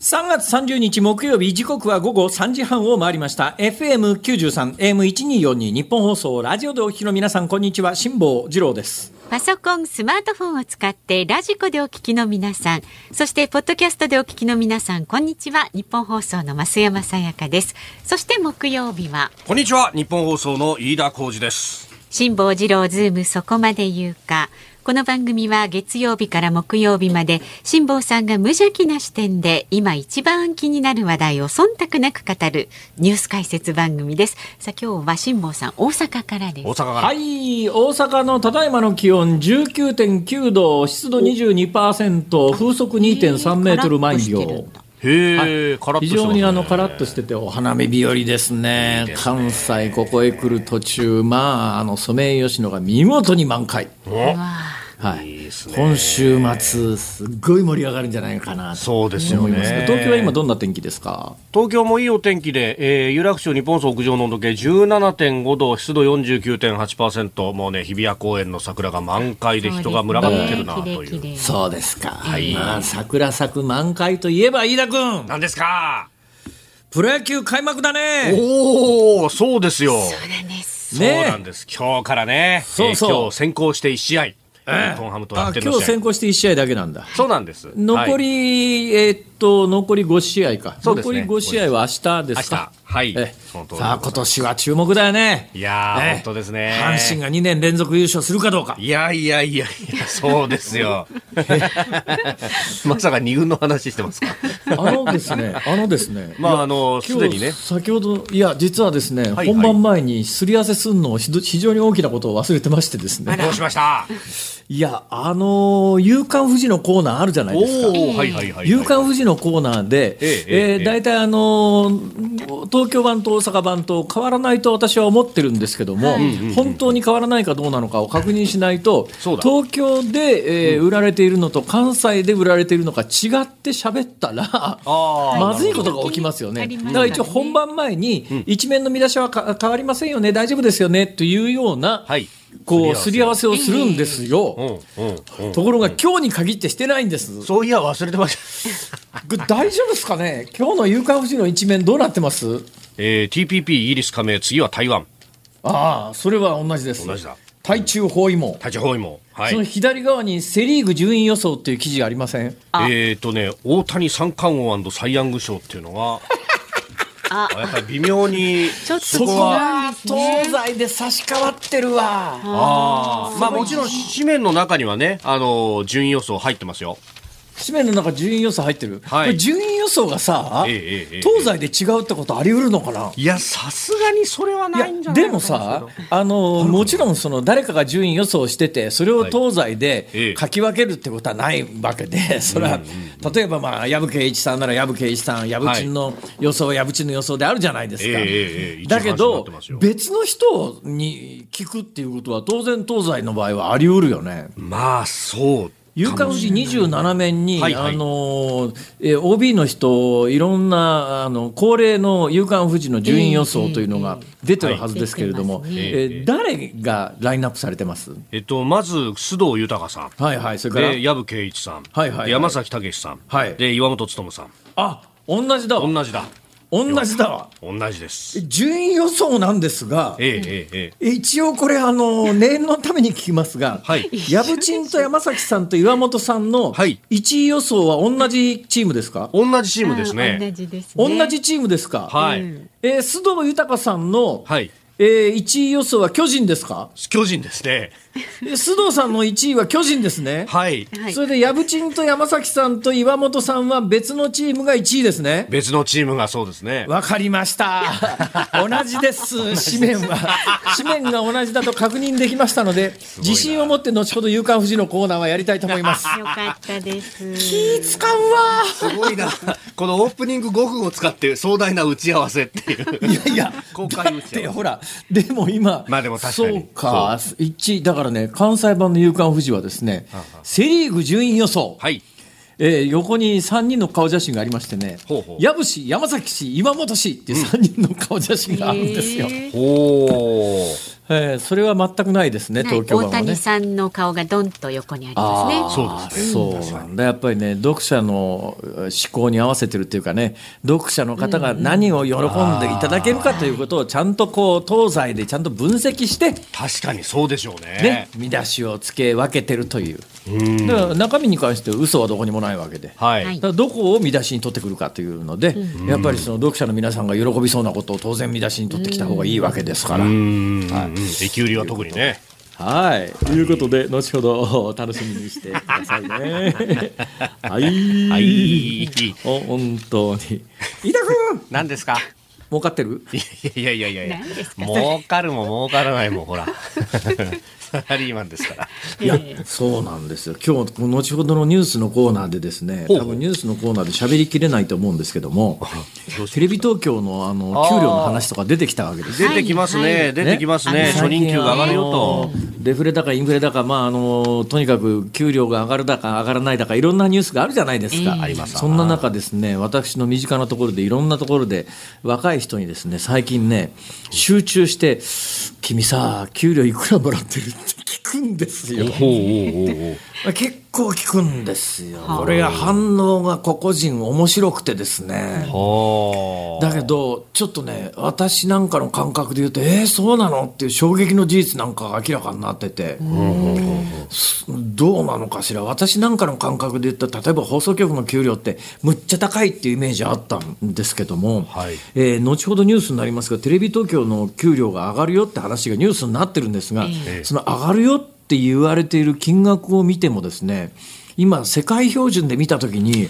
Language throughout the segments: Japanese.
3月30日木曜日時刻は午後3時半を回りました FM93 AM1242 ニッポン放送ラジオでお聞きの皆さんこんにちは辛坊治郎ですパソコン、スマートフォンを使ってラジコでお聞きの皆さん、そしてポッドキャストでお聞きの皆さん、こんにちは。ニッポン放送の増山さやかです。そして木曜日は、こんにちはニッポン放送の飯田浩司です辛坊治郎ズームそこまで言うか。この番組は月曜日から木曜日まで辛坊さんが無邪気な視点で今一番気になる話題を忖度なく語るニュース解説番組です。さあ今日は辛坊さん大阪からです。大阪から、はい大阪のただいまの気温19.9度湿度22%風速2.3メートル毎秒。へえ、カラッと非常にあのカラッとしててお花見日和ですね。関西ここへ来る途中まああのソメイヨシノが見事に満開はい。いいですね。今週末すっごい盛り上がるんじゃないかなとそうですよ思います。ね東京は今どんな天気ですか？東京もいいお天気で、えー有楽町日本総屋上の温度計17.5度湿度49.8%もうね日比谷公園の桜が満開で人が群がってるなという。そうですか、はい。まあ、桜咲く満開といえば飯田君。何ですか？プロ野球開幕だね。おおそうですよ。そうなんです。そうねなんです。今日からねそうそう。えー今日先行して1試合、日本ハムとあ今日楽天の試合。先行して1試合だけなんだ。そうなんです。残はい。り、えーっと残り5試合か、そうですね。残り5試合は明日ですか。はい。さあ今年は注目だよね。いやーね本当ですね。阪神が2年連続優勝するかどうか。いやいやいやいや、そうですよ。まさか二軍の話してますか？あのですねあのですね。まああのすでにね。先ほどいや実はですね、はい本番前にすり合わせするのを非常に大きなことを忘れてましてですね。どうしました？いやあのー夕刊富士のコーナーあるじゃないですか。おお、はいはいはいはい。夕刊富士のコーナーで、ええ大体あのー東京版と大阪版と変わらないと私は思ってるんですけども、本当に変わらないかどうなのかを確認しないと、東京で、えー売られているのと関西で売られているのか違って喋ったら、あ まずいことが起きますよね。だから一応本番前に、一面の見出しはか変わりませんよね、大丈夫ですよね、というような、はい。こう、すり合わせをするんですよ。うんうんうん。ところが今日に限ってしてないんです。そういや忘れてました。大丈夫ですかね？今日の夕刊富士の一面どうなってます？えー、TPP イギリス加盟次は台湾。ああ、それは同じです。同じだ。対中包囲網。立ち包囲網。はそのい。左側にセ・リーグ順位予想っていう記事がありません？えっとね、大谷三冠王サイヤング賞っていうのが。あやっぱり微妙に。ちょっとそこは。東西で差し替わってるわ。ああ、まあもちろん紙面の中にはね、あの順位予想入ってますよ。紙面の中順位予想入ってる？はい。順位予想がさ、えええ東西で違うってことあり得るのかな？いや、さすがにそれはないんじゃないでもさ、あのもちろんその誰かが順位予想してて、それを東西えでえ書き分けるってことはないわけで、それは例えば、まあ、藪圭一さんなら藪圭一さん、藪ちんの予想は藪ちんの予想であるじゃないですか。だけど別の人に聞くっていうことは、当然、東西の場合はあり得るよね。まあ、そう。夕刊富士27面に、はいはいあのえー OB の人、いろんなあの恒例の夕刊富士の順位予想というのが出てるはずですけれども、はいえー誰がラインナップされてます？えっと、まず、須藤豊さん。はいはい、それからで、、藪圭一さん。はいはいはいで山崎武さん。はいで、岩本勉さん。あ同じだわ、同じだ。同じだわ、同じです。順位予想なんですが、えええええ一応これ、あの 念のために聞きますが、はい藪ちんと山崎さんと岩本さんのはい1位予想は同じチームですか、え。同じチームです同ね。じですね。同じチームですか、はい。えー須藤豊さんの、はい。えー、1位予想は巨人ですか？巨人ですね。え須藤さんの1位は巨人ですね。はい。はいそれで藪ちんと山崎さんと岩本さんは別のチームが1位ですね。別のチームがそうですね。わかりました。同じです。紙面は。紙面が同じだと確認できましたので、自信を持って後ほど夕刊富士のコーナーはやりたいと思います。よかったです。気使うわ。すごいな。このオープニング5分を使って壮大な打ち合わせっていう。いやいや、公開打ち合わせてほら、でも今、まあでも確かにそうか、一位、だからね、関西版の夕刊富士はですね、セ・リーグ順位予想、はい。えー横に3人の顔写真がありましてねほうほう藪氏山崎氏岩本氏っていう3人の顔写真があるんですよ。へーおー。えーそれは全くないですね、はい。東京湾はね。大谷。さんの顔がドンと横にありますね。そうですね。そうなんだ。やっぱりね読者の思考に合わせてるっていうかね読者の方が何を喜んでいただけるかということをちゃんとこう東西でちゃんと分析して、確かにそうでしょうね。ね、見出しをつけ分けてるという。だから中身に関して嘘はどこにもないわけで。はい、はい。だからどこを見出しに取ってくるかというので、やっぱりその読者の皆さんが喜びそうなことを当然見出しに取ってきた方がいいわけですから。うんうんエキュリは特にね。はい。ということで、後ほど楽しみにしてくださいね。はい。はい。お本当に。飯田君！何ですか？儲かってる？いやいやいやいや儲かるも儲からないもほらサラリーマンですから。いや、そうなんですよ。今日、後ほどのニュースのコーナーでですね、多分ニュースのコーナーで喋りきれないと思うんですけども、テレビ東京のあの、給料の話とか出てきたわけですよ。出てきますね、はい出てきますね。ね。初任給が上がるよと。デフレだかインフレだか、まあ、あのとにかく給料が上がるだか上がらないだかいろんなニュースがあるじゃないですか、ええあります。そんな中ですね私の身近なところでいろんなところで若い人にですね最近ね集中して「君さ給料いくらもらってる?」って聞くんですよ。結構聞くんですよ。これが反応が個々人面白くてですね。はあ。だけど、ちょっとね、私なんかの感覚で言うと、えー、そうなの？っていう衝撃の事実なんかが明らかになってて、すどうなのかしら、私なんかの感覚で言ったら、例えば放送局の給料って、むっちゃ高いっていうイメージあったんですけども、はい。えー後ほどニュースになりますが、テレビ東京の給料が上がるよって話がニュースになってるんですが、え。その上がるよって言われている金額を見てもですね、今、世界標準で見たときに、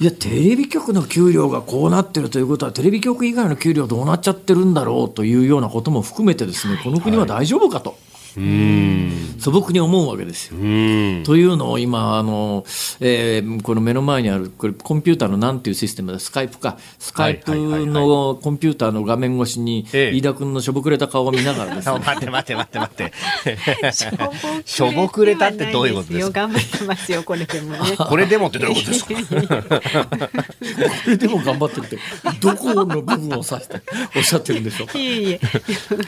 いや、テレビ局の給料がこうなってるということは、テレビ局以外の給料どうなっちゃってるんだろうというようなことも含めてですね、この国は大丈夫かと、素朴に思うわけですよ。うん。というのを今あの、えーこの目の前にあるこれコンピューターのなんていうシステムだスカイプか。スカイプはいはいはいのコンピューターの画面越しにええ。飯田君のしょぼくれた顔を見ながらですね。待って待って待って待って。しょぼくれたってどういうことですか？頑張ってますよ、これでもね。これでもってどういうことですか？これでも頑張ってるってどこの部分を指しておっしゃってるんでしょうか？いいえ。い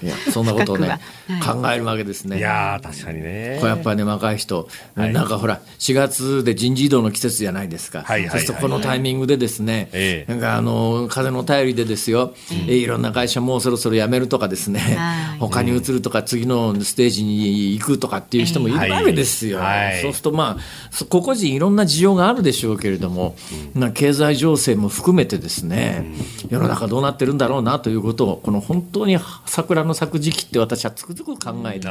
え。やそんなことをね、深く考えるわけですね。いやー確かにね。これやっぱりね若い人、はい。なんかほら4月で人事異動の季節じゃないですか、はいはいはい。そうするとこのタイミングでですね、ええ。なんかあの風の便りでですよ、えいろんな会社もうそろそろ辞めるとかですね、はい。他に移るとか次のステージに行くとかっていう人もいるわけですよ、はい。そうするとまあそ個々人いろんな事情があるでしょうけれども、まあ経済情勢も含めてですね、世の中どうなってるんだろうなということをこの本当に桜の咲く時期って私はつくづく考えて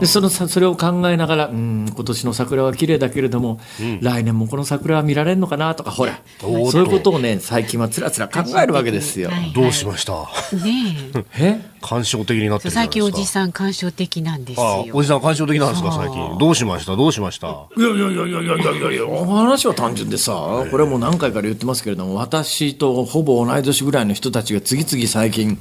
でそのさそれを考えながらうん今年の桜は綺麗だけれども、来年もこの桜は見られるのかなとかほらそういうことをね最近はつらつら考えるわけですよ。はいどうしました？ねえ？感傷的になってる最近おじさん感傷的なんですおじさん感傷的なんですか最近。どうしました？どうしました？いやいやいやいやいやいやいや話は単純でさ、これもう何回から言ってますけれども私とほぼ同い年ぐらいの人たちが次々最近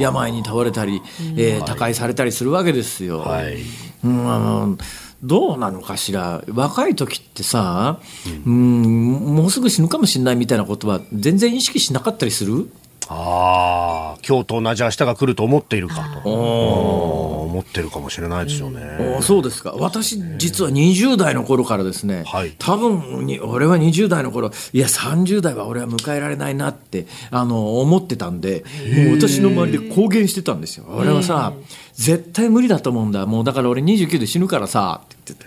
病に倒れたり、えー、他界されたりするわけですよ、はい、うんあのどうなのかしら若い時ってさ、うん、もうすぐ死ぬかもしれないみたいなことは全然意識しなかったりするああ今日と同じ明日が来ると思っているかと。思ってるかもしれないですよね。おそうですか。私実は20代の頃からですね、はい。多分に俺は20代の頃いや30代は俺は迎えられないなってあの思ってたんでもう私の周りで公言してたんですよ。俺はさ絶対無理だと思うんだ。もうだから俺29で死ぬからさ。って言って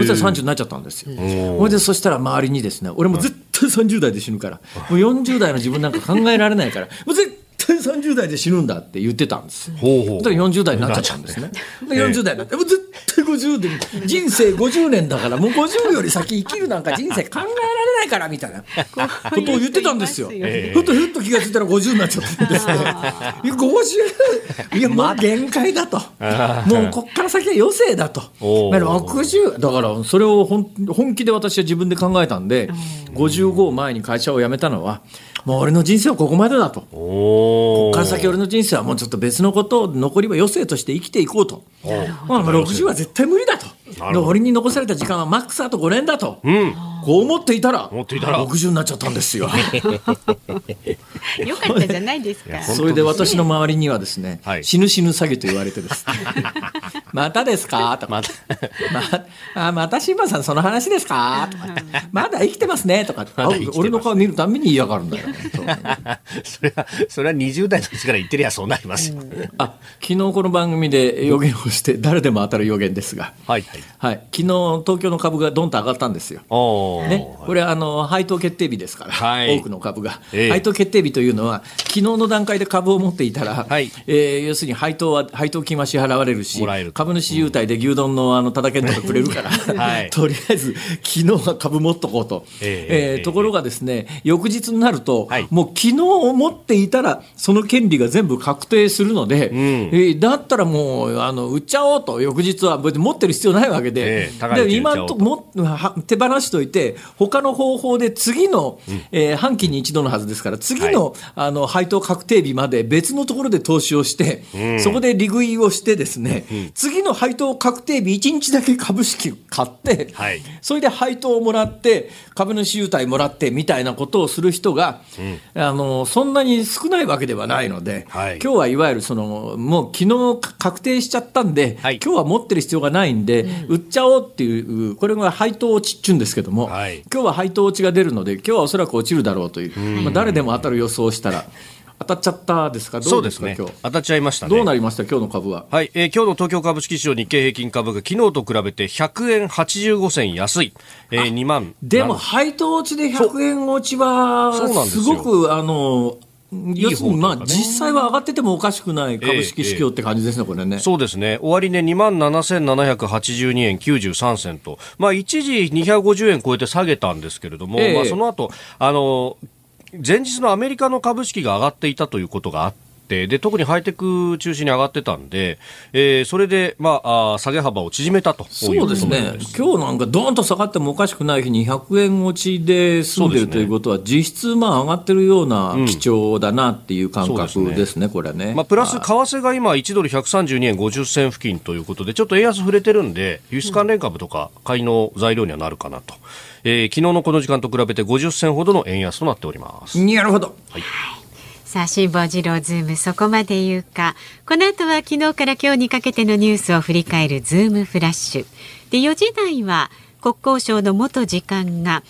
てそしたら30になっちゃったんですよ。ほいでそしたら周りにですね。俺も絶対30代で死ぬから。もう40代の自分なんか考えられないから。もう絶対30代で死ぬんだって言ってたんです。よ。ほうほう。だから40代になっちゃったんですね。で40代になってもう絶対50で人生50年だからもう50より先生きるなんか人生考えからみたいな ことを言ってたんですよ。ええふっとふっと気がついたら50になっちゃったんですね。いや50いやもう限界だと。もうこっから先は余生だと。おーだから60だからそれを本本気で私は自分で考えたんで55を前に会社を辞めたのはもう俺の人生はここまでだと。ここから先俺の人生はもうちょっと別のことを残りは余生として生きていこうと。まあ、60は絶対無理だと。で俺に残された時間はマックスあと5年だと。うんこう思っていたら思っていたら。60になっちゃったんですよ。よかったじゃないですか。それで私の周りにはですね、はい。死ぬ死ぬ詐欺と言われてです。ね またですか？とか、まあ、あまた辛坊さんその話ですか？とか、まだ生きてますね？とか、あまだ生きてます。俺の顔見るたんびに嫌がるんだよ。それは、それは20代のうちから言ってりゃそうなります。あ昨日この番組で予言をして誰でも当たる予言ですが、はいはい。はい、昨日東京の株がどんと上がったんですよ。ね、これはあの配当決定日ですから、はい。多くの株が、ええ。配当決定日というのは、昨日の段階で株を持っていたら、はい。えー要するに配当は配当金は支払われるし株主優待で牛丼のあのただけんとかくれるから、はい。とりあえず昨日は株持っとこうと、えええーところがですね、翌日になると、はい。もう昨日持っていたら、その権利が全部確定するので、えーだったらもうあの売っちゃおうと、翌日は別に持ってる必要ないわけで、ええ高いうちで今とと。もは手放しといて、他の方法で次の、えー半期に一度のはずですから、次の,、あの配当確定日まで別のところで投資をして、そこで利食いをしてですね、次の配当確定日1日だけ株式買って、はい。それで配当をもらって、株主優待もらってみたいなことをする人が、あのそんなに少ないわけではないので、はい。今日はいわゆるそのもう昨日確定しちゃったんで、はい。今日は持ってる必要がないんで、売っちゃおうっていう、これが配当落ちっちゅうんですけども、はい。今日は配当落ちが出るので、今日はおそらく落ちるだろうという、まあ、誰でも当たる予想をしたら、当たっちゃったですか、どそううですか、今日？当たっちゃいましたね。どうなりました、今日の株は？はい、えー今日の東京株式市場日経平均株が昨日と比べて100円85銭安い、えー、2万でも、配当落ちで100円落ちはすごく、あの、要するに、まあ、実際は上がっててもおかしくない株式市況って感じですね、これね。そうですね。終値2万7782円93銭と、まあ一時250円超えて下げたんですけれども、ええまあその後、あの、前日のアメリカの株式が上がっていたということがあって、で、特にハイテク中心に上がってたんで、えーそれで、まあ、あー下げ幅を縮めたというそうですね今日なんかどーんと下がってもおかしくない日に100円落ちで済んでるということは、実質まあ上がってるような基調だなっていう感覚ですねですね、これね。まあ、プラス、為はい替が今、1ドル132円50銭付近ということで、ちょっと円安触れてるんで、輸出関連株とか買いの材料にはなるかなと。えー昨日のこの時間と比べて50銭ほどの円安となっております。なるほど。さあ、辛坊治郎ズームそこまで言うか。この後は昨日から今日にかけてのニュースを振り返るズームフラッシュ。で、4時台は国交省の元次官が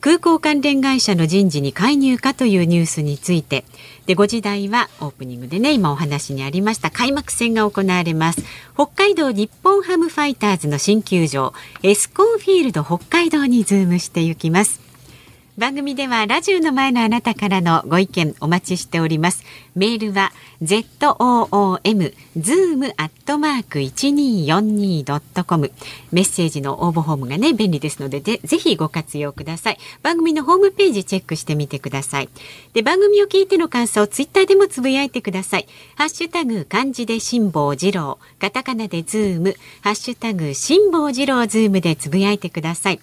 空港関連会社の人事に介入かというニュースについて。で、5時台はオープニングでね、今お話にありました開幕戦が行われます。北海道日本ハムファイターズの新球場、エスコンフィールド北海道にズームしていきます。番組ではラジオの前のあなたからのご意見お待ちしております。メールは z o o m zoom アットマーク一二四二ドットコム。メッセージの応募フォームがね便利ですのでぜひご活用ください。番組のホームページチェックしてみてください。で番組を聞いての感想ツイッターでもつぶやいてください。ハッシュタグ漢字で辛坊治郎、カタカナでズーム、ハッシュタグ辛坊治郎ズームでつぶやいてください。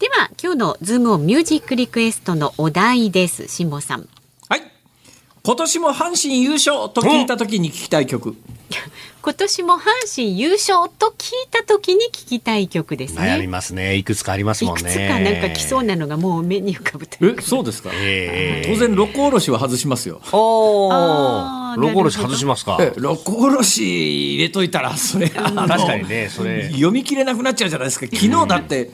では今日のズームオンミュージックリクエストのお題です。辛坊さん。はい。今年も阪神優勝と聞いたときに聞きたい曲。今年も阪神優勝と聞いた時に聞きたい曲です悩みね。ますね。いくつかありますいもんね。くつかなんか来そうなのがもう目に浮かぶというえ、そうですか？え当然、六甲おろしは外しますよ。おあーー、六甲おろし外しますか？え、六甲おろし入れといたら、それ、確かにね、それ。読み切れなくなっちゃうじゃないですか。昨日だって、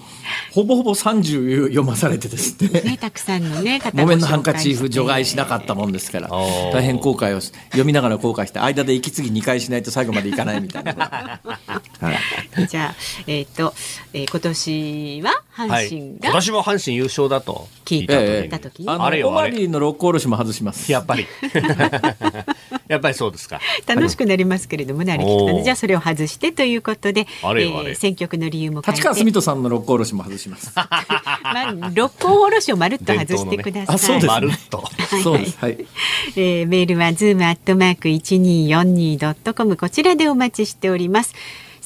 ほぼほぼ30読まされてですね。ねたくさんのね 方木綿のハンカチーフ除外しなかったもんですから、ー大変後悔をし読みながら後悔して、間で息継ぎ2回しないと最後までいかないみたいな。は いじゃあえっ、と、えー今年は？はい。阪神今が年も阪神優勝だと聞いた聞いた時に。あのあれよあれオマリーの六甲おろしも外します。やっぱり。やっぱりそうですか。楽しくなりますけれどもね、あれじゃあそれを外してということで、あれよあれ選曲の理由も立川澄人さんの六甲おろしも外します。まあ、六甲おろしをまるっと外してください。あそうですねまるっと。そうです。はい。えーメールはズームアットマーク一二四二ドットコムこちらでお待ちしております。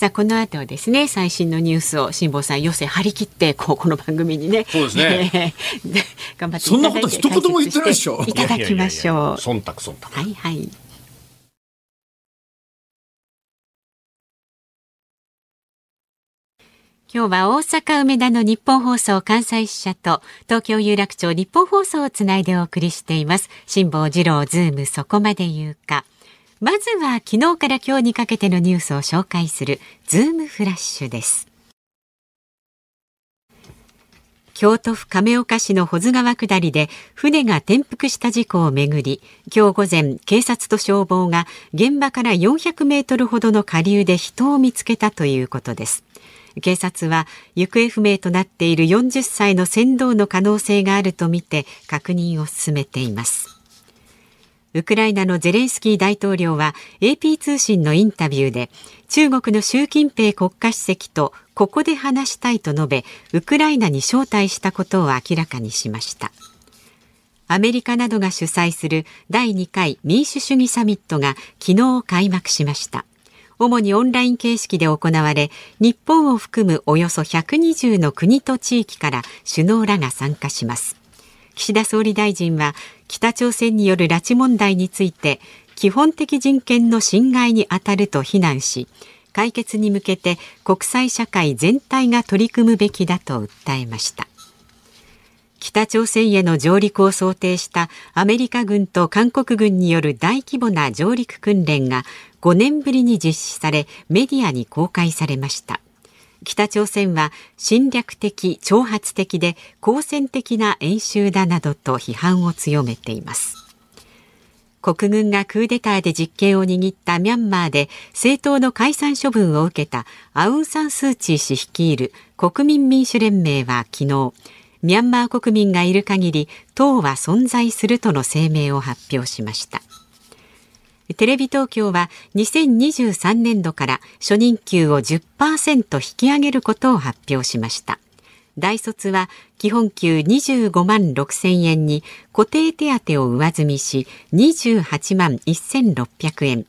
さあこの後はですね最新のニュースを辛坊さん寄せ張り切ってこうこの番組にねそうですねえー で頑張っていそんなこと一言も言ってないでしょいただきましょう忖度忖度。はいはい今日は大阪梅田のニッポン放送関西支社と東京有楽町ニッポン放送をつないでお送りしています。辛坊治郎ズームそこまで言うか。まずは昨日から今日にかけてのニュースを紹介するズームフラッシュです。京都府亀岡市の保津川下りで船が転覆した事故をめぐり今日午前警察と消防が現場から400メートルほどの下流で人を見つけたということです警察は行方不明となっている40歳の船頭の可能性があるとみて確認を進めていますウクライナのゼレンスキー大統領は AP 通信のインタビューで中国の習近平国家主席とここで話したいと述べウクライナに招待したことを明らかにしました。アメリカなどが主催する第2回民主主義サミットが昨日開幕しました。主にオンライン形式で行われ日本を含むおよそ120の国と地域から首脳らが参加します。岸田総理大臣は北朝鮮による拉致問題について基本的人権の侵害にあたると非難し解決に向けて国際社会全体が取り組むべきだと訴えました。北朝鮮への上陸を想定したアメリカ軍と韓国軍による大規模な上陸訓練が5年ぶりに実施されメディアに公開されました。北朝鮮は侵略的挑発的で好戦的な演習だなどと批判を強めています。国軍がクーデターで実権を握ったミャンマーで政党の解散処分を受けたアウン・サン・スー・チー氏率いる国民民主連盟は昨日ミャンマー国民がいる限り党は存在するとの声明を発表しました。テレビ東京は2023年度から初任給を10%引き上げることを発表しました。大卒は基本給25万6千円に固定手当を上積みし28万1600円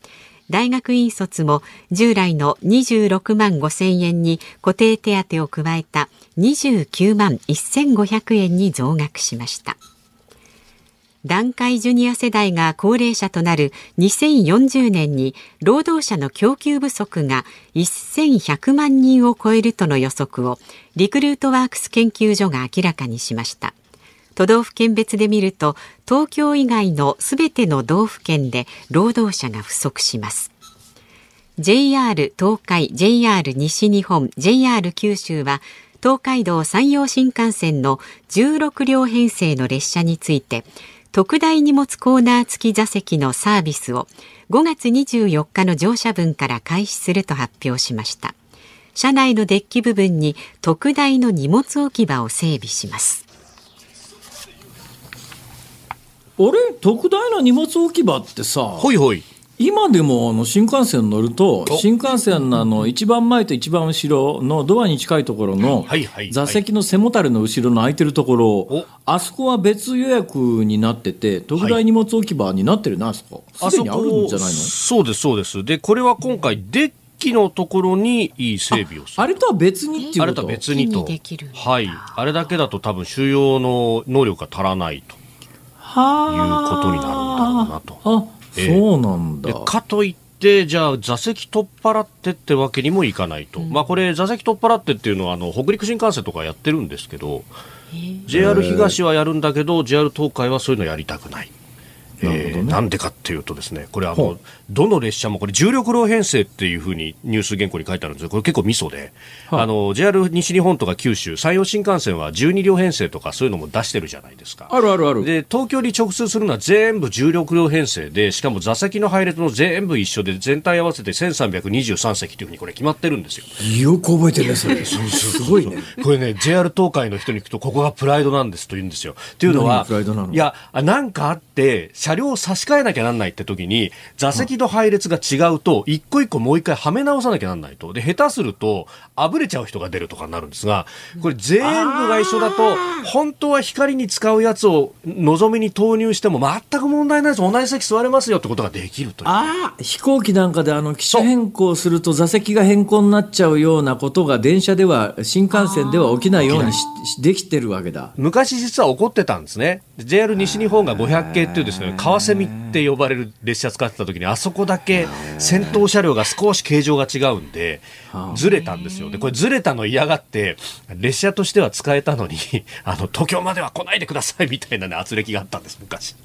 大学院卒も従来の26万5千円に固定手当を加えた29万1500円に増額しました。団塊ジュニア世代が高齢者となる2040年に労働者の供給不足が1100万人を超えるとの予測をリクルートワークス研究所が明らかにしました。都道府県別で見ると東京以外のすべての道府県で労働者が不足します。JR 東海 JR 西日本 JR 九州は東海道山陽新幹線の16両編成の列車について特大荷物コーナー付き座席のサービスを5月24日の乗車分から開始すると発表しました。車内のデッキ部分に特大の荷物置き場を整備します。あれ？特大の荷物置き場ってさほいほい今でもあの新幹線乗ると、新幹線のあの一番前と一番後ろのドアに近いところの座席の背もたれの後ろの空いてるところ、あそこは別予約になってて、特大荷物置き場になってるな、あそこ。すでにあるんじゃないの？そうです、そうです。で、これは今回、デッキのところにいい整備をするあれとは別にっていうこと？あれとは別にと。はい。あれだけだと多分収容の能力が足らないと。いうことになるんだろうなと。そうなんだ。かといって、じゃあ座席取っ払ってってわけにもいかないと。うん、まあこれ座席取っ払ってっていうのはあの北陸新幹線とかやってるんですけど、JR 東はやるんだけど JR 東海はそういうのやりたくない。なえー、なんでかっていうとですね、これあの、どの列車もこれ重力量編成っていうふうにニュース原稿に書いてあるんですこれ結構ミソで、あの、JR 西日本とか九州、山陽新幹線は12両編成とかそういうのも出してるじゃないですか。あるあるある。で、東京に直通するのは全部重力量編成で、しかも座席の配列も全部一緒で、全体合わせて1323席というふうにこれ決まってるんですよ。よく覚えてるね、それ。すごいね。これね、JR 東海の人に聞くと、ここがプライドなんですと言うんですよ。っていうのは、いや、なんかあって、車両を差し替えなきゃなんないって時に、座席の配列が違うと、一個一個もう一回はめ直さなきゃなんないと。で、下手すると、あぶれちゃう人が出るとかになるんですが、これ全部が一緒だと、本当は光に使うやつを望みに投入しても全く問題ないです。同じ席座れますよってことができるとああ、飛行機なんかであの、機種変更すると座席が変更になっちゃうようなことが電車では、新幹線では起きないようにできてるわけだ。昔実は起こってたんですね。JR 西日本が500系っていうですね、川蝉って呼ばれる列車使ってた時に、あそこだけ先頭車両が少し形状が違うんで、ずれたんですよ。で、これずれたの嫌がって、列車としては使えたのに、あの、東京までは来ないでくださいみたいなね、圧力があったんです、昔。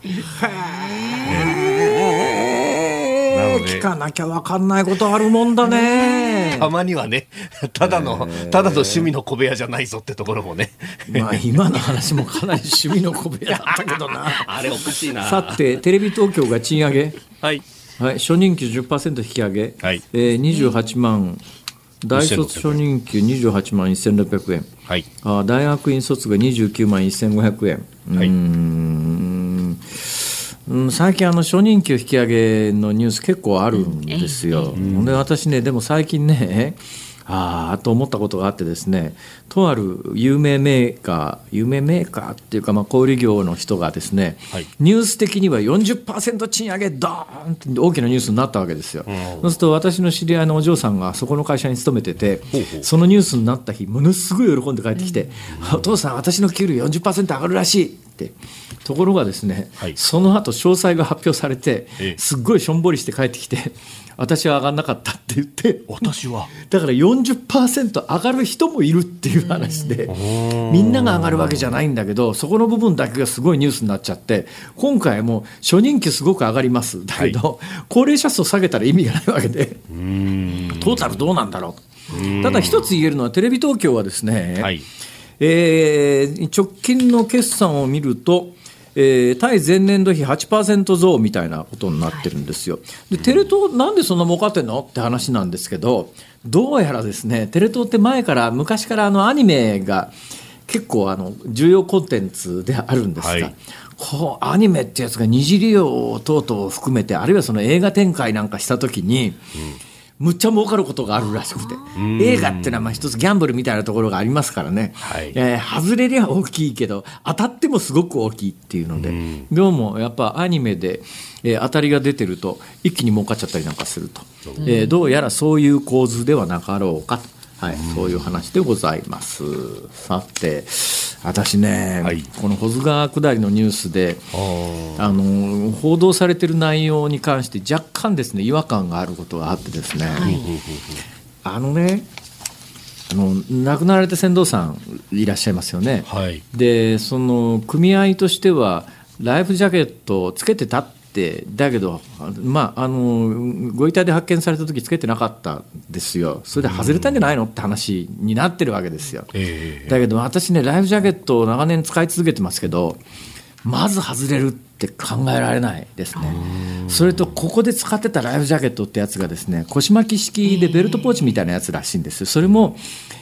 聞かなきゃ分かんないことあるもんだね。たまにはね、ただの、ただの趣味の小部屋じゃないぞってところもね。まあ今の話もかなり趣味の小部屋だったけどな。あれおかしいな。さて、テレビ東京が賃上げ。はい。はい、初任給10%引き上げ。はい。えー、28万。大卒初任給28万1600円、はい、あ大学院卒が29万1500円、はい、うんうん、最近あの初任給引き上げのニュース結構あるんですよ。うん、で私ねでも最近ね ああと思ったことがあってですねとある有名メーカー有名メーカーっていうかまあ小売業の人がですね、はい、ニュース的には40%賃上げドーンって大きなニュースになったわけですよ、うん、そうすると私の知り合いのお嬢さんがそこの会社に勤めててそのニュースになった日ものすごい喜んで帰ってきて「お父さん私の給料40%上がるらしい」って。ところがですね、はい、その後詳細が発表されてすっごいしょんぼりして帰ってきて 私は上がんなかったって言って。私は？だから40%上がる人もいるっていう話でみんなが上がるわけじゃないんだけどそこの部分だけがすごいニュースになっちゃって今回も初任給すごく上がりますだけど、はい、高齢者数を下げたら意味がないわけでトータルどうなんだろう。ただ一つ言えるのはテレビ東京はですね、はい、えー、直近の決算を見るとえー、対前年度比8%増みたいなことになってるんですよ。でテレ東なんでそんな儲かってんの？って話なんですけどどうやらですねテレ東って前から昔からあのアニメが結構あの重要コンテンツであるんですが、はい、こうアニメってやつが二次利用等々を含めてあるいはその映画展開なんかした時に、うんむっちゃ儲かることがあるらしくて。映画っていうのはまあ一つギャンブルみたいなところがありますからね、はい、えー、外れりゃ大きいけど当たってもすごく大きいっていうのでどうもやっぱアニメで、えー、当たりが出てると一気に儲かっちゃったりなんかすると、えー、どうやらそういう構図ではなかろうかと。はい、そういう話でございます。さて、私ね、はい、この保津川下りのニュースであの報道されてる内容に関して若干ですね違和感があることがあってですね、はい、あのねあの亡くなられた船頭さんいらっしゃいますよね。はい、でその組合としてはライフジャケットをつけてたっってだけど、まあ、あのご遺体で発見された時つけてなかったんですよ。それで外れたんじゃないのって話になってるわけですよ、えー、だけど私ねライフジャケットを長年使い続けてますけどまず外れるって考えられないですね。それとここで使ってたライフジャケットってやつがですね腰巻き式でベルトポーチみたいなやつらしいんです。それも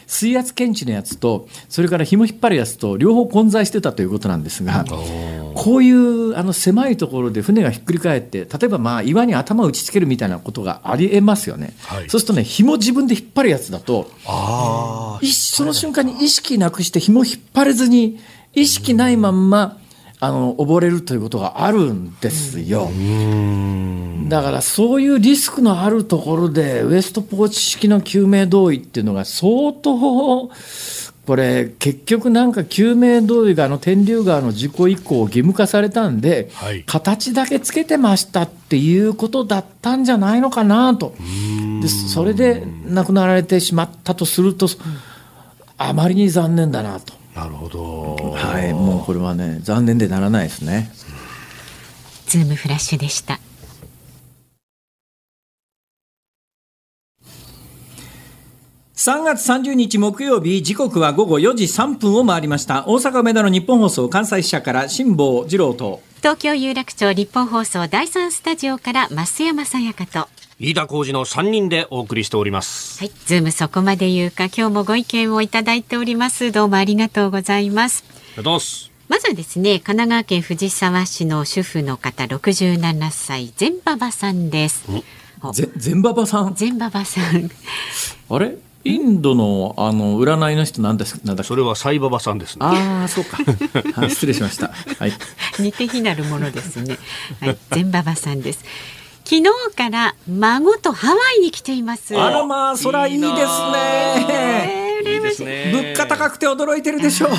水圧検知のやつとそれから紐引っ張るやつと両方混在してたということなんですがこういうあの狭いところで船がひっくり返って例えばまあ岩に頭を打ちつけるみたいなことがありえますよね、はい、そうするとね紐自分で引っ張るやつだとその瞬間に意識なくして紐引っ張れずに意識ないまんまあの溺れるということがあるんですよ。だからそういうリスクのあるところでウエストポーチ式の救命胴衣っていうのが相当これ結局なんか救命胴衣があの天竜川の事故以降義務化されたんで、はい、形だけつけてましたっていうことだったんじゃないのかなとでそれで亡くなられてしまったとするとあまりに残念だなと。なるほど。はい、もうこれはね、残念でならないですね。ズームフラッシュでした。3月30日木曜日時刻は午後4時3分を回りました大阪梅田の日本放送関西支社から辛坊治郎と東京有楽町日本放送第三スタジオから増山さやかと飯田浩二の3人でお送りしております。はいズームそこまで言うか今日もご意見をいただいております。どうもありがとうございます。どうす。まずはですね神奈川県藤沢市の主婦の方67歳全馬場さんです。全馬場さん？全馬場さん。あれ？インドのあの占いの人なんですなんだそれはサイババさんです、ね、ああそうか。失礼しました。はい。似て非なるものですね。はい全馬場さんです昨日から孫とハワイに来ています。あらまあ、そらいいですね。羨ましい。ね物価高くて驚いてるでしょう。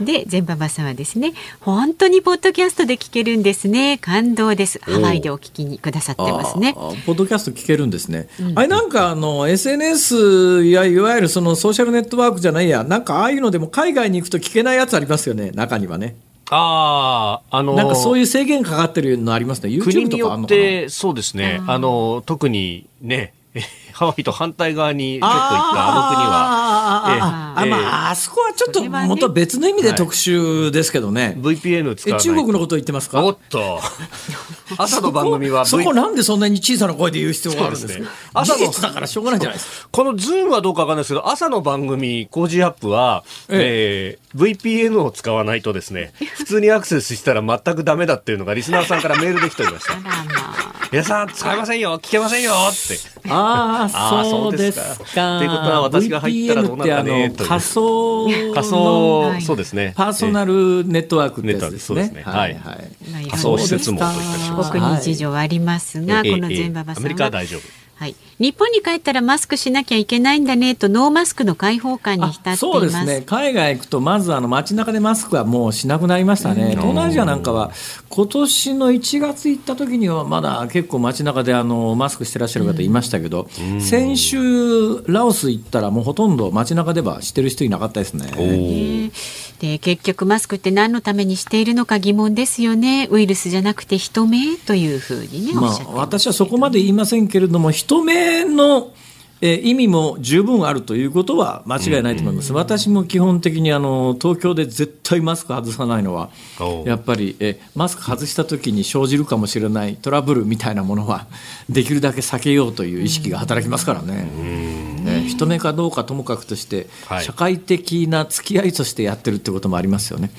で、全馬場さんはですね、本当にポッドキャストで聞けるんですね。感動です。ハワイでお聞きにくださってますね。ポッドキャスト聞けるんですね。あれなんかあの SNS やいわゆるそのソーシャルネットワークじゃないや、なんかああいうのでも海外に行くと聞けないやつありますよね。中にはね。ああ、あのなんかそういう制限かかってるのありますね。国 YouTube とによっかあんのかな。て、そうですね。あの、特にね、ハワイと反対側にちょっと行ったあの国は、あーあまああそこはちょっとそれは別の意味で特殊ですけどね。VPN 使えわない中国のこと言ってますか？おっと。朝の番組はそこ V そこなんでそんなに小さな声で言う必要があるんですか朝の事実だからしょうがないじゃないですか。このズームはどうかわかんないですけど、朝の番組、 Cozy Up は、えー VPN を使わないとですね、普通にアクセスしたら全くダメだっていうのがリスナーさんからメールできておりました。皆さん使えませんよ聞けませんよって。ああそうですか。かっていうことは私が入ったらどうなるかね VPN ってあのと仮想の仮想は、いそうですね。パーソナルネットワークってやつですね。ネットワークそうですね。はい。はい。仮想施設網といたします。国に事情はありますが、ええこの全馬場さんええアメリカはは、大丈夫。はい、日本に帰ったらマスクしなきゃいけないんだねとノーマスクの開放感に浸っています。そうですね。海外行くとまずあの街中でマスクはもうしなくなりましたね、東南アジアなんかは今年の1月行った時にはまだ結構街中であのマスクしてらっしゃる方いましたけど、先週ラオス行ったらもうほとんど街中ではしてる人いなかったですね。ねで結局マスクって何のためにしているのか疑問ですよね。ウイルスじゃなくて人目というふうにねおっまあしゃって、ます私はそこまで言いませんけれども人目のえー意味も十分あるということは間違いないと思います、私も基本的にあの東京で絶対マスク外さないのはやっぱりえーマスク外した時に生じるかもしれないトラブルみたいなものは できるだけ避けようという意識が働きますからね、えー人目かどうかともかくとして、はい。社会的な付き合いとしてやってるってこともありますよね。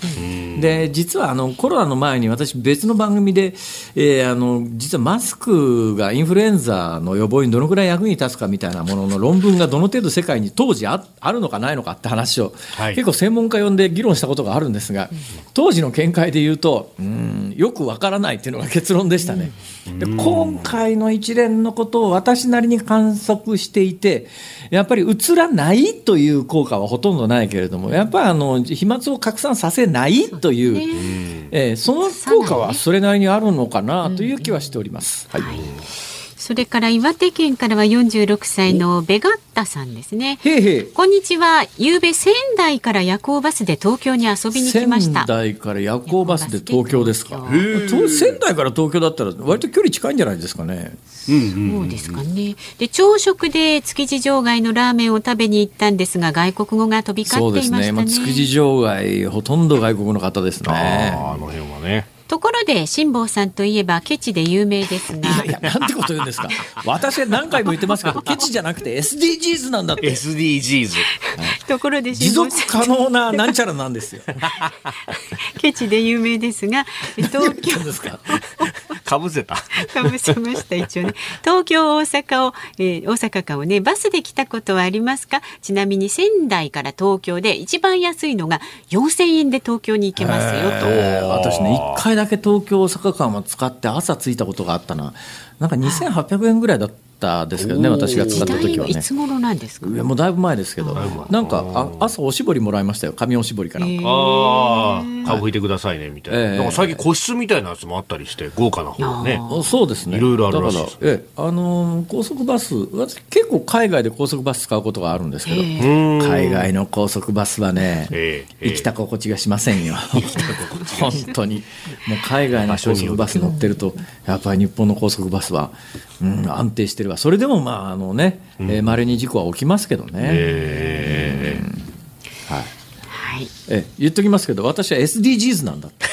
で実はあのコロナの前に私別の番組で、えーあの実はマスクがインフルエンザの予防にどのくらい役に立つかみたいなものの論文がどの程度世界に当時ああるのかないのかって話を、はい。結構専門家呼んで議論したことがあるんですが、当時の見解で言うとうんよくわからないっていうのが結論でしたね。で今回の一連のことを私なりに観測していてやっぱり映らないという効果はほとんどないけれどもやっぱりあの飛沫を拡散させないという、えーその効果はそれなりにあるのかなという気はしております。はいそれから岩手県からは46歳のベガッタさんですね。へいへい。こんにちは。夕べ仙台から夜行バスで東京に遊びに来ました。仙台から夜行バスで東京ですか？仙台から東京だったら割と距離近いんじゃないですかね。そうですかね。で朝食で築地場外のラーメンを食べに行ったんですが外国語が飛び交そうですね、っていましたね。まあ、築地場外ほとんど外国の方ですね。あの辺はね。ところで辛坊さんといえばケチで有名ですが。いやいや、なんてこと言うんですか。私は何回も言ってますけど、ケチじゃなくて SDGs なんだって。SDGs。ところで持続可能ななんちゃらなんですよ。ケチで有名ですが東京ですか？かぶせた。かぶせました一応ね東京大阪を、えー大阪間をねバスで来たことはありますか？ちなみに仙台から東京で一番安いのが4000円で東京に行けますよと。えー私ね、一回だけ東京大阪間を使って朝着いたことがあったな。なんか2800円ぐらいだったですけどね、私が使った時はねい。つ頃なんですか？もうだいぶ前ですけど、なんかあ朝おしぼりもらいましたよ、紙おしぼりから。ああ、顔拭いてくださいね、みたいな。ええなんか最近個室みたいなやつもあったりして、豪華な方ね。あそうですね。いろいろあるらしいええ、あのー高速バス、私結構海外で高速バス使うことがあるんですけど、うん海外の高速バスはね、生きた心地がしませんよ。本当に。もう海外の高速バス乗ってると、やっぱり日本の高速バスは、うん、安定してるわ。それでもまあ、あのね、えー稀に事故は起きますけどね。えはい。はい。ええ、言っときますけど、私は SDGs なんだって。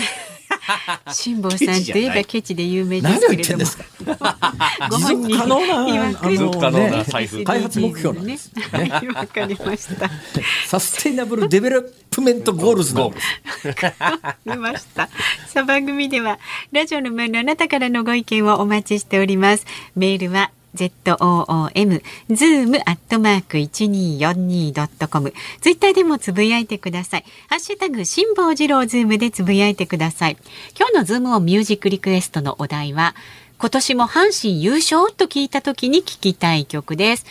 辛坊さんといえばケチで有名ですけれども言ってんです。か ご持本人続可能な、持続可能な財布開発目標なんです。ね。はいわかりました。 Sustainable Development Goals なんです。見ました。さあ番組ではラジオの前のあなたからのご意見をお待ちしております。メールは z o o m zoom アットマーク一二四二ドットコム。ツイッターでもつぶやいてください。ハッシュタグ辛坊治郎ズームでつぶやいてください。今日のズームをミュージックリクエストのお題は。今年も阪神優勝と聞いた時に聞きたい曲です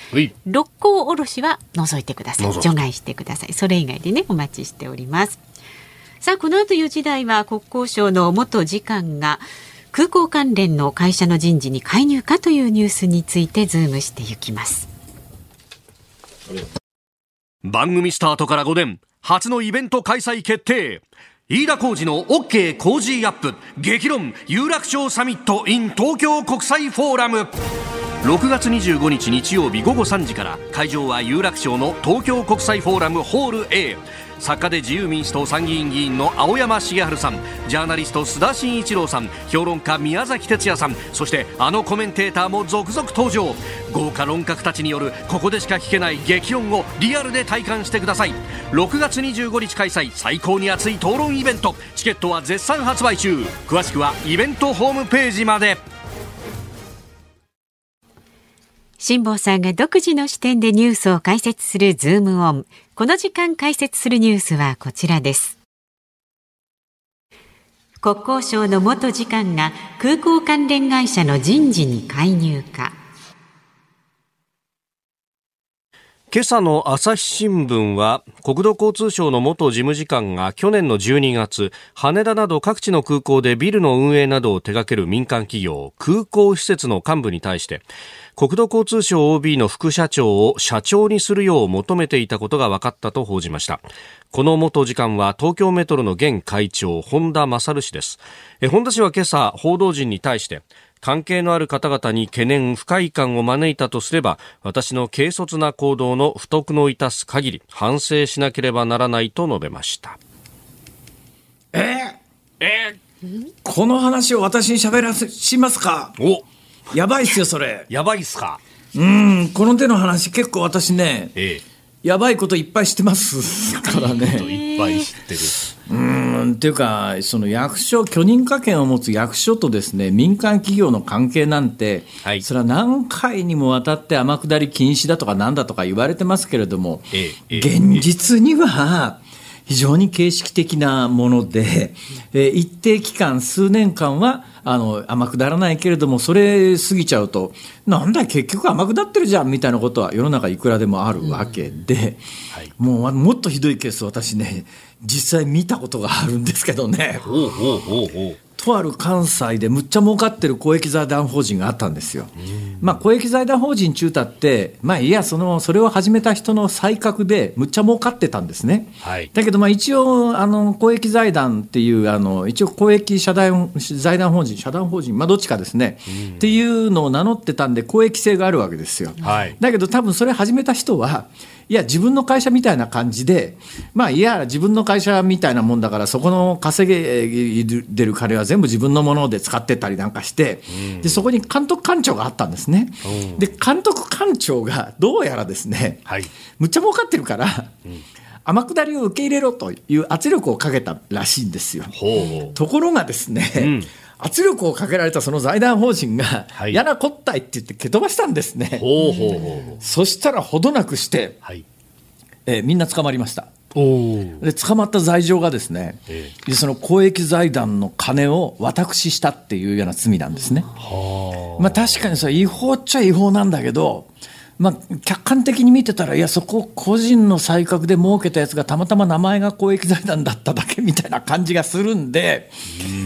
六甲おろしは除いてください除外してくださいそれ以外でねお待ちしておりますさあこの後4時台は国交省の元次官が空港関連の会社の人事に介入かというニュースについてズームしていきます。番組スタートから5年。初のイベント開催決定。飯田浩司の OK Cozy up。激論。有楽町サミット in 東京国際フォーラム。6月25日日曜日午後3時から会場は有楽町の東京国際フォーラムホール A 作家で自由民主党参議院議員の青山茂春さんジャーナリスト須田慎一郎さん評論家宮崎哲也さんそしてあのコメンテーターも続々登場。豪華論客たちによるここでしか聞けない激論をリアルで体感してください。6月25日開催最高に熱い討論イベント。チケットは絶賛発売中。詳しくはイベントホームページまで。辛坊さんが独自の視点でニュースを解説するズームオン。この時間解説するニュースはこちらです。国交省の元次官が空港関連会社の人事に介入か。今朝の朝日新聞は国土交通省の元事務次官が去年の12月羽田など各地の空港でビルの運営などを手掛ける民間企業空港施設の幹部に対して国土交通省 OB の副社長を社長にするよう求めていたことが分かったと報じました。この元次官は東京メトロの現会長本田勝氏です。本田氏は今朝報道陣に対して関係のある方々に懸念、不快感を招いたとすれば、私の軽率な行動の不徳の致す限り、反省しなければならないと述べました。え？ー、え？ー、この話を私に喋らせしますか？お！やばいっすよ、それ。やばいっすか？うん、この手の話結構私ね、ええやばいこといっぱい知ってますからね。いっぱい知ってる。うんっていうかその役所許認可権を持つ役所とですね民間企業の関係なんて、はい、それは何回にもわたって天下り禁止だとかなんだとか言われてますけれども、ええ、現実には非常に形式的なもので、え一定期間数年間はあの甘くならないけれどもそれ過ぎちゃうとなんだ結局甘くなってるじゃんみたいなことは世の中いくらでもあるわけで、うん。はい、もうもっとひどいケース私ね実際見たことがあるんですけどね。ほうほうほうほうとある関西でむっちゃ儲かってる公益財団法人があったんですよ。まあ、公益財団法人中太って、まあ、いやそのそれを始めた人の才覚でむっちゃ儲かってたんですね。はい、だけどまあ一応あの公益財団っていうあの一応公益社団財団法人社団法人、まあ、どっちかですね、っていうのを名乗ってたんで公益性があるわけですよ。はい、だけど多分それ始めた人はいや、自分の会社みたいな感じで、まあ、いや、自分の会社みたいなもんだから、そこの稼げでる金は全部自分のもので使ってたりなんかして、でそこに監督官庁があったんですね。で、監督官庁がどうやらですね、はい、むっちゃ儲かってるから、うん。天下りを受け入れろという圧力をかけたらしいんですよ。ところがですね、うん、圧力をかけられたその財団法人が、はい、嫌なこったいって言って蹴飛ばしたんですね。ほうほうほうそしたらほどなくして、はい、えー、みんな捕まりました。で捕まった罪状がですね、ええ、その公益財団の金を私したっていうような罪なんですね。まあ、確かにそれ違法っちゃ違法なんだけど、まあ、客観的に見てたら、いや、そこ、個人の才覚で儲けたやつがたまたま名前が公益財団だっただけみたいな感じがするんで、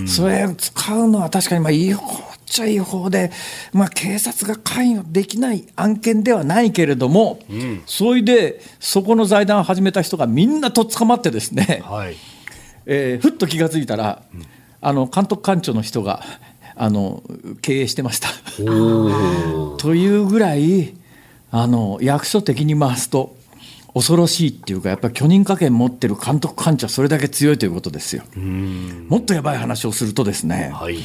それ使うのは確かにまあ違法っちゃ違法で、まあ、警察が関与できない案件ではないけれども、うん、それで、そこの財団を始めた人がみんなとっ捕まってですね、はい、えー、ふっと気が付いたら、うん、あの監督官庁の人があの経営してました。というぐらい、あの役所的に回すと恐ろしいっていうかやっぱり許認可権持ってる監督官庁はそれだけ強いということですよ。もっとやばい話をするとですね、はい、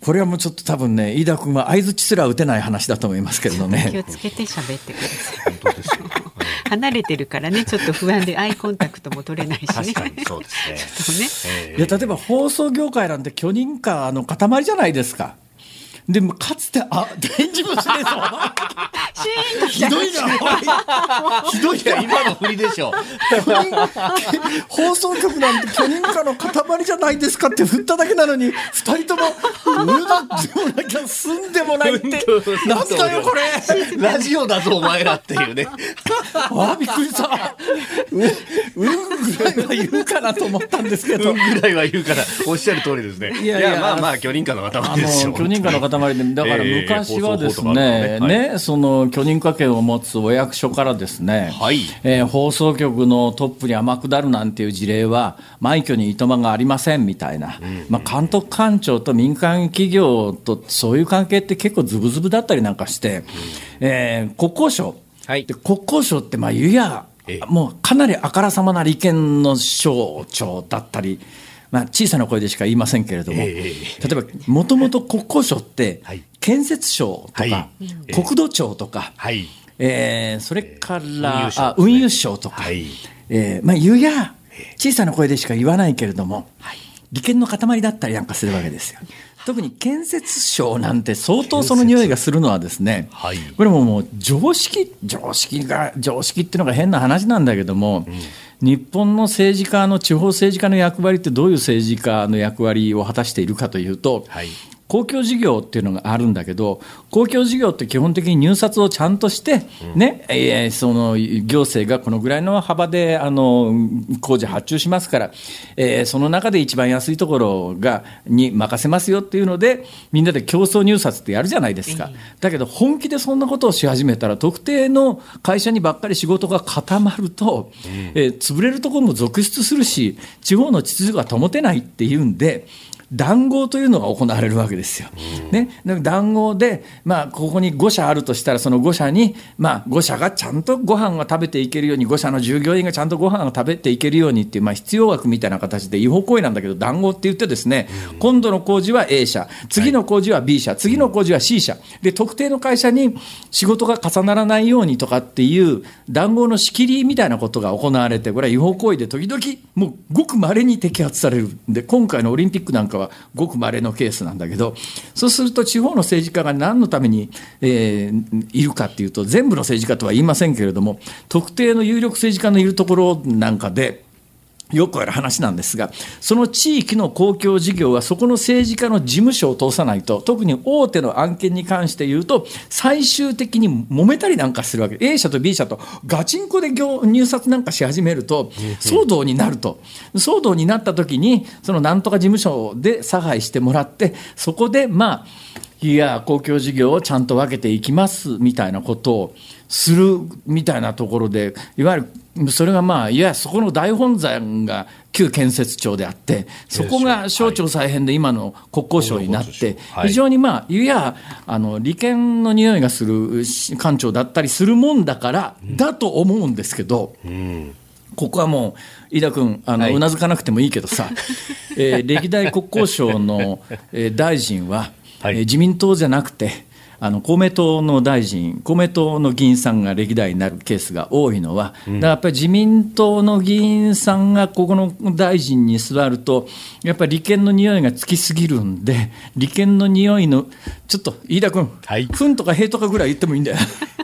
これはもうちょっと多分ね飯田君は相づちすら打てない話だと思いますけれどね。気をつけて喋ってください。本当ですよ。離れてるからねちょっと不安でアイコンタクトも取れないしね。そうですね。ねいや例えば放送業界なんて許認可の塊じゃないですか。でもかつてあ大丈夫ですね ひどいなひどいな今の振りでしょ。放送局なんて巨人化の塊じゃないですかって振っただけなのに二人とも「うだってもなきゃ済んでもない」ってなんだよこれラジオだぞ、お前らっていうね。あびっくりしたううんぐらいは言うかなと思ったんですけどうんぐらいは言うから、おっしゃる通りですね。いいやいやまあまあ、巨人化のあ塊ですよ。の巨人化の塊で、だから昔はですね、ええね、その巨人化権を持つお役所からですね、はい。えー放送局のトップに天下るなんていう事例は、枚挙にいとまがありませんみたいな、まあ、監督官庁と民間企業とそういう関係って結構ズブズブだったりなんかして、えー国交省、はい。で国交省って、まあ、いやええ、もうかなりあからさまな利権の省庁だったり、まあ、小さな声でしか言いませんけれども、え例えばもともと国交省ってはい。建設省とか、はい。国土庁とか、はい。えーそれから、運輸省とか、はい。えーまあ、言うや小さな声でしか言わないけれども、利権の塊だったりなんかするわけですよ。特に建設省なんて相当その匂いがするのはですね、はい。これももう常識常識が常識っていうのが変な話なんだけども、日本の政治家の地方政治家の役割ってどういう政治家の役割を果たしているかというと、はい。公共事業っていうのがあるんだけど、公共事業って基本的に入札をちゃんとして、ね、えーその行政がこのぐらいの幅であの工事発注しますから、えーその中で一番安いところがに任せますよっていうので、みんなで競争入札ってやるじゃないですか。だけど本気でそんなことをし始めたら、特定の会社にばっかり仕事が固まると、えー潰れるところも続出するし、地方の秩序が保てないっていうんで、談合というのが行われるわけですよ。ね、で談合で、まあ、ここに5社あるとしたら、その5社に、まあ、5社がちゃんとご飯が食べていけるように、5社の従業員がちゃんとご飯を食べていけるようにっていう、まあ、必要枠みたいな形で違法行為なんだけど、談合って言ってですね、今度の工事は A 社、次の工事は B 社、次の工事は C 社、で、特定の会社に仕事が重ならないようにとかっていう談合の仕切りみたいなことが行われて、これは違法行為で時々、もうごく稀に摘発される。で、今回のオリンピックなんかはごく稀のケースなんだけど、そうすると地方の政治家が何のために、えーいるかっていうと、全部の政治家とは言いませんけれども、特定の有力政治家のいるところなんかで、よくある話なんですが、その地域の公共事業は、そこの政治家の事務所を通さないと、特に大手の案件に関して言うと、最終的に揉めたりなんかするわけ、A 社と B 社とガチンコで業入札なんかし始めると、騒動になると、騒動になった時に、そのなんとか事務所で差配してもらって、そこでまあ、いや、公共事業をちゃんと分けていきますみたいなことをするみたいなところで、いわゆるそれがまあ、いや、そこの大本山が旧建設庁であって、そこが省庁再編で今の国交省になって、はい。非常にまあ、いや、あの利権の匂いがする官庁だったりするもんだから、だと思うんですけど。ここはもう、飯田君、あの、はい。うなずかなくてもいいけどさ、えー歴代国交省の、えー大臣は、はい。えー自民党じゃなくて、あの公明党の大臣、公明党の議員さんが歴代になるケースが多いのは、だからやっぱり自民党の議員さんがここの大臣に座ると、やっぱり利権の匂いがつきすぎるんで、利権の匂いの、ちょっと飯田君、はいふんとかへとかぐらい言ってもいいんだよ。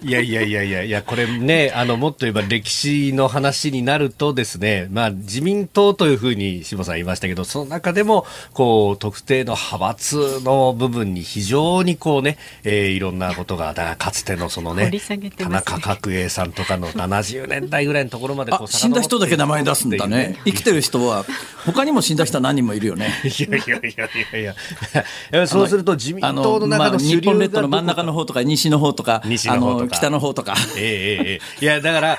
いやいやいやいやいや、これね、あの、もっと言えば歴史の話になるとですね、まあ、自民党というふうに志保さん言いましたけど、その中でも、こう、特定の派閥の部分に非常にこうね、えーいろんなことが、だからかつてのそのね掘り下げ、て田中角栄さんとかの70年代ぐらいのところまでこうあ死んだ人だけ名前出すんだね。生きてる人は、他にも死んだ人は何人もいるよね。いやいやいやいやいや。いや、そうすると自民あ党のまあ中の主流が日本列島の真ん中の方とか西の方とか。西の方とかあの北の方とか。ええええええ。いや、だから、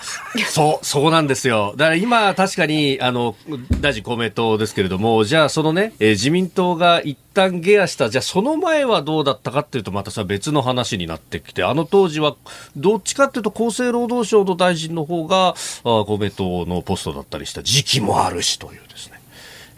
そう、そうなんですよ。だから今、確かに、あの、大臣公明党ですけれども、じゃあそのね、えー自民党が一旦ゲアした、じゃあその前はどうだったかっていうと、またさ、別の話になってきて、あの当時は、どっちかっていうと、厚生労働省の大臣の方が、公明党のポストだったりした時期もあるしというです。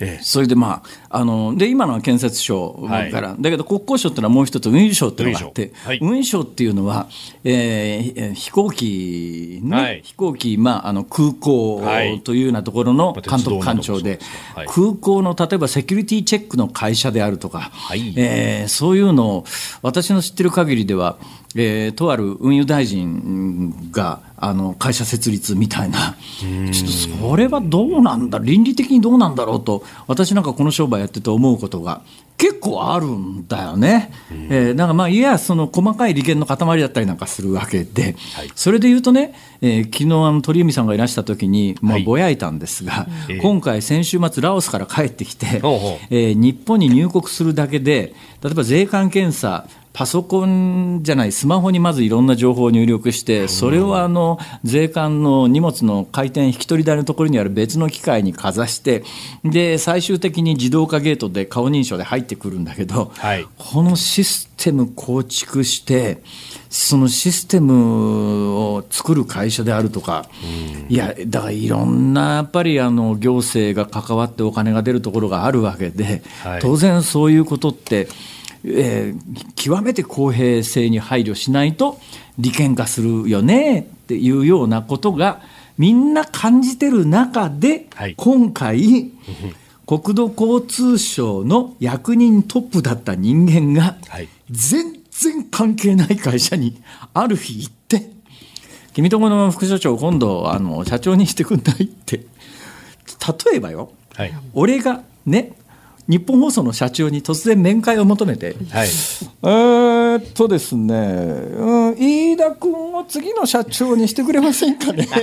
ええ。それでまあので今のは建設省から、はだけど国交省っていうのはもう一つ運輸省っていうのがあって運輸省はい。運輸省っていうのは、えー飛行機、ねはい。飛行機、まあ、あの空港はい。というようなところのまあ監督官庁で、空港の例えばセキュリティチェックの会社であるとか、い。えーそういうのを私の知ってる限りでは、えーとある運輸大臣があの会社設立みたいな、ちょっとそれはどうなんだ、倫理的にどうなんだろうと、私なんかこの商売やってて思うことが結構あるんだよね。えーだからまあいやその細かい利権の塊だったりなんかするわけで、それで言うとね、えー昨日あの鳥海さんがいらした時に、まあ、はい。ぼやいたんですが、ええ。今回、先週末、ラオスから帰ってきて、えー日本に入国するだけで、例えば税関検査、パソコンじゃない、スマホにまずいろんな情報を入力して、それをあの税関の荷物の回転引き取り台のところにある別の機械にかざして、で最終的に自動化ゲートで顔認証で入ってくるんだけど、はい。このシステム構築して、そのシステムを作る会社であるとか、いや、だからいろんなやっぱりあの行政が関わってお金が出るところがあるわけで、はい。当然そういうことって、えー極めて公平性に配慮しないと利権化するよねっていうようなことがみんな感じてる中で、はい。今回 国土交通省の役人トップだった人間が、はい。全然関係ない会社にある日行って「君とこの副所長今度あの社長にしてくんない?」って。例えばよはい。俺がね日本放送の社長に突然面会を求めて。はい。えーっとですね、うん、飯田君を次の社長にしてくれませんかね。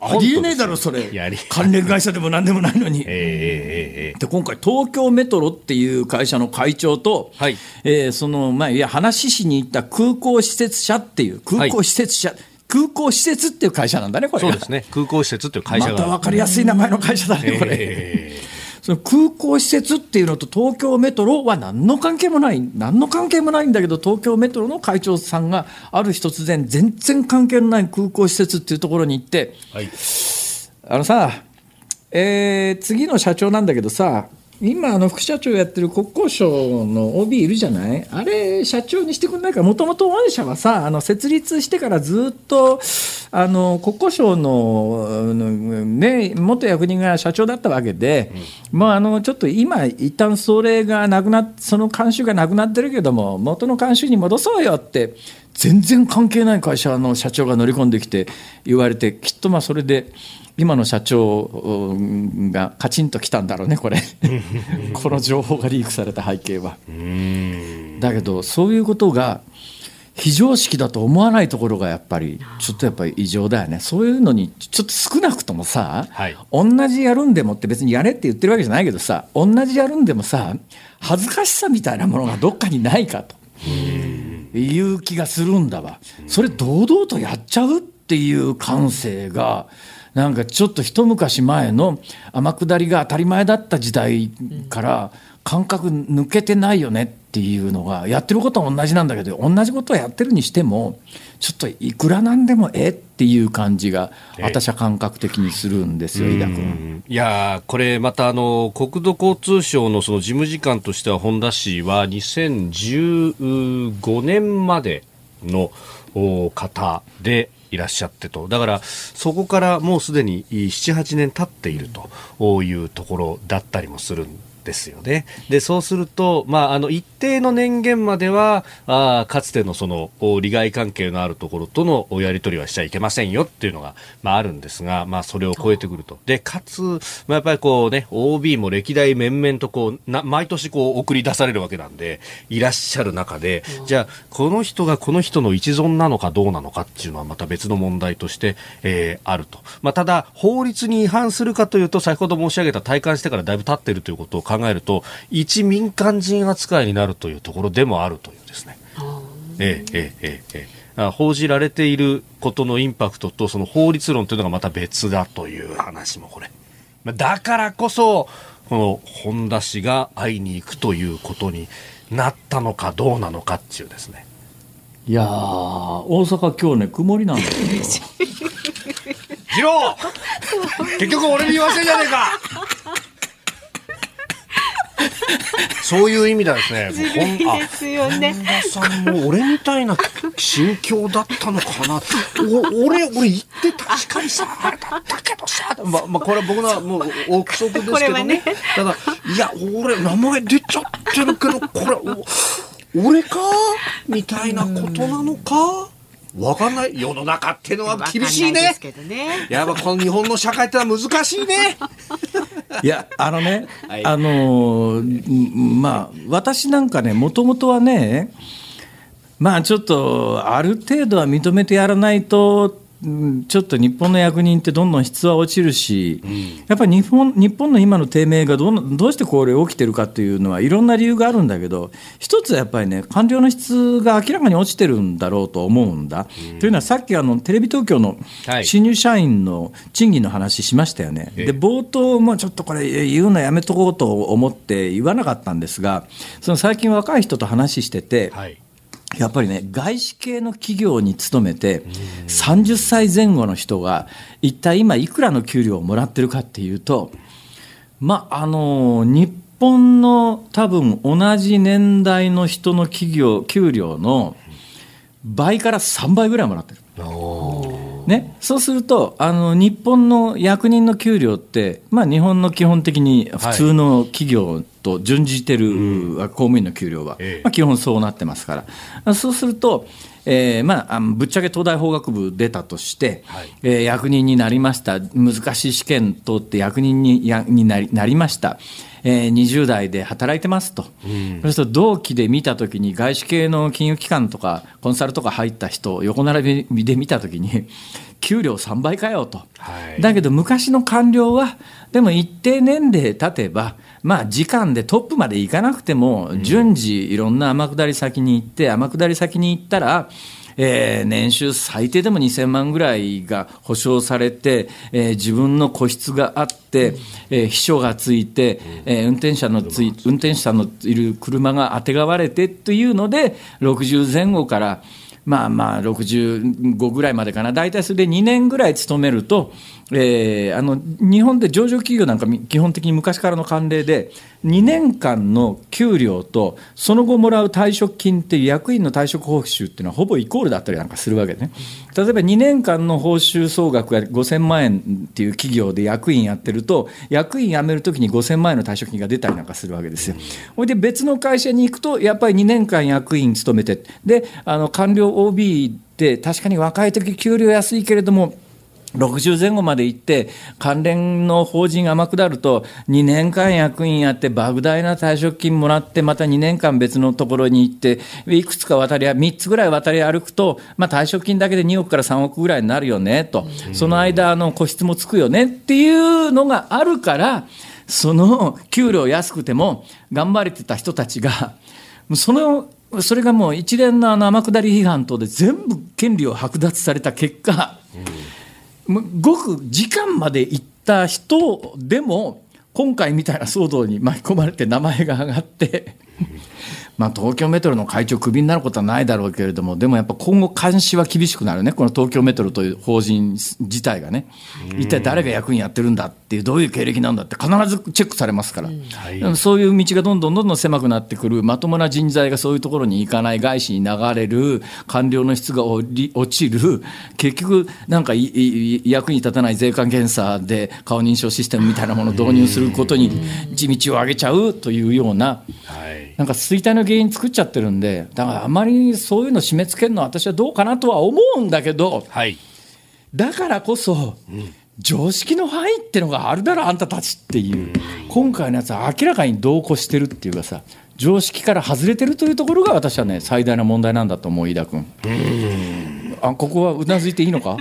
ありえねえだろ、それ。関連会社でもなんでもないのに。えで今回、東京メトロっていう会社の会長と、はい。えーそのまあ、いや話しに行った空港施設社っていう、空港施設社、空港施設っていう会社なんだね、これそうですね。空港施設っていう会社が。また分かりやすい名前の会社だね、これ。えその空港施設っていうのと東京メトロは何の関係もない、何の関係もないんだけど、東京メトロの会長さんがある日突然、全然関係のない空港施設っていうところに行って、ーはい。あのさ、えー次の社長なんだけどさ、今、あの副社長やってる国交省の OB いるじゃない？あれ、社長にしてくれないか、もともと御社はさ、あの設立してからずっとあの国交省の、うんね、元役人が社長だったわけで、まあ、あのちょっと今、一旦それがなくなっその慣習がなくなってるけども、元の慣習に戻そうよって、全然関係ない会社の社長が乗り込んできて言われて、きっとまあそれで。今の社長うんがカチンときたんだろうね、これ、この情報がリークされた背景は。だけど、そういうことが非常識だと思わないところがやっぱり、ちょっとやっぱり異常だよね、そういうのにちょっと少なくともさ、はい同じやるんでもって、別にやれって言ってるわけじゃないけどさ、同じやるんでもさ、恥ずかしさみたいなものがどっかにないかと。いう気がするんだわ。それ堂々とやっちゃうっていう感性が、なんかちょっと一昔前の天下りが当たり前だった時代から感覚抜けてないよねっていうのが、やってることは同じなんだけど、同じことはやってるにしても、ちょっといくらなんでもえっていう感じが、私は感覚的にするんですよ、井田君。いやーこれまたあの国土交通省のその事務次官としては本田氏は2015年までのお方でいらっしゃってと。だからそこからもうすでに78年経っているというところだったりもするんですよね。で、そうすると、まあ、あの、一定の年限までは、あーかつてのその、お利害関係のあるところとのおやり取りはしちゃいけませんよっていうのが、まあ、あるんですが、まあ、それを超えてくると。で、かつ、まあ、やっぱりこうね、OB も歴代面々とこう、な、毎年こう、送り出されるわけなんで、いらっしゃる中で、じゃあ、この人がこの人の一存なのかどうなのかっていうのはまた別の問題として、えーあると。まあ、ただ、法律に違反するかというと、先ほど申し上げた体感してからだいぶ経っているということを考考えると一民間人扱いになるというところでもあるというですね。ええええええ、報じられていることのインパクトとその法律論というのがまた別だという話もこれ。だからこそ、この本田氏が会いに行くということになったのかどうなのかっていうですね。いや大阪今日ね、曇りなんですよ。次郎 結局俺に言わせんじゃねえかそういう意味だですね。ずるいですよね。さんも俺みたいな心境だったのかな。お俺、俺言って確かにさ、あれだったけどさ、まあ、まあ、これは僕のもう憶測ですけどね。ねただ、いや、俺、名前出ちゃってるけど、これ、お俺か？みたいなことなのか？わかんない。世の中ってのは厳しいね。ねやっぱこの日本の社会ってのは難しいね。いや、あのね、はい、あのまあ、私なんかね、もともとはね、まあちょっと、ある程度は認めてやらないと、ちょっと日本の役人ってどんどん質は落ちるし、うん、やっぱり日本日本の今の低迷がどどうしてこれ起きてるかっていうのはいろんな理由があるんだけど一つはやっぱりね官僚の質が明らかに落ちてるんだろうと思うんだ。うん、というのはさっきあのテレビ東京の新入社員の賃金の話しましたよね。はい、で冒頭もちょっとこれ言うのやめとこうと思って言わなかったんですがその最近若い人と話してて。はいやっぱりね、外資系の企業に勤めて、30歳前後の人が、一体今、いくらの給料をもらってるかっていうと、まあ、あの日本の多分同じ年代の人の企業、給料の倍から3倍ぐらいもらってる。ね、そうするとあの日本の役人の給料って、まあ、日本の基本的に普通の企業と準じてる、公務員の給料は、まあ、基本そうなってますから、そうすると、えーまあ、ぶっちゃけ東大法学部出たとして、はい、えー、役人になりました、難しい試験通って役人にやになりなりました。えー、20代で働いてますと、うん、そうすると同期で見たときに、外資系の金融機関とか、コンサルとか入った人、横並びで見たときに、給料3倍かよと、はい、だけど昔の官僚は、でも一定年齢経てば、まあ、時間でトップまで行かなくても、順次、いろんな天下り先に行って、天下り先に行ったら、えー、年収最低でも2000万ぐらいが保証されて、えー、自分の個室があって、えー、秘書がついて、えー、運転者のつい運転手さんのいる車があてがわれてというので60前後からまあまあ65ぐらいまでかな。大体それで2年ぐらい勤めるとえー、あの日本で上場企業なんか基本的に昔からの慣例で2年間の給料とその後もらう退職金っていう役員の退職報酬っていうのはほぼイコールだったりなんかするわけね。例えば2年間の報酬総額が5000万円っていう企業で役員やってると役員辞めるときに5000万円の退職金が出たりなんかするわけですよ。ほいで別の会社に行くとやっぱり2年間役員勤めてであの官僚 OB って確かに若い時給料安いけれども60前後まで行って、関連の法人天下ると、2年間役員やって、莫大な退職金もらって、また2年間別のところに行って、いくつか渡り、3つぐらい渡り歩くと、まあ、退職金だけで2億から3億ぐらいになるよねと、その間、の個室もつくよねっていうのがあるから、その給料安くても、頑張れてた人たちが、そのそれがもう一連のあの天下り批判等で全部権利を剥奪された結果、ごく時間まで行った人でも今回みたいな騒動に巻き込まれて名前が上がってまあ、東京メトロの会長、クビになることはないだろうけれども、でもやっぱ今後、監視は厳しくなるね、この東京メトロという法人自体がね、一体誰が役員やってるんだっていう、どういう経歴なんだって、必ずチェックされますから、はい、そういう道がどんどんどんどん狭くなってくる、まともな人材がそういうところに行かない、外資に流れる、官僚の質が落ちる、結局、なんか役に立たない税関検査で顔認証システムみたいなものを導入することに地道を上げちゃうというような、なんか衰退の原因作っちゃってるんで、だからあまりそういうの締め付けるのは私はどうかなとは思うんだけど、はい、だからこそ、うん、常識の範囲っていうのがあるだろ、あんたたちっていう、うん、今回のやつは明らかにどうかしてるっていうかさ、常識から外れてるというところが私はね、最大の問題なんだと思う、飯田君。あここはうなずいていいのか？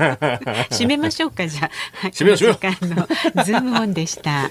締めましょうかじゃあ。締めましょうズームオンでした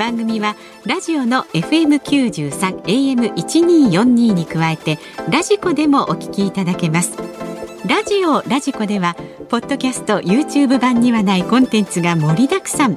番組はラジオの FM93 AM1242 に加えてラジコでもお聞きいただけます。ラジオラジコではポッドキャスト YouTube 版にはないコンテンツが盛りだくさん。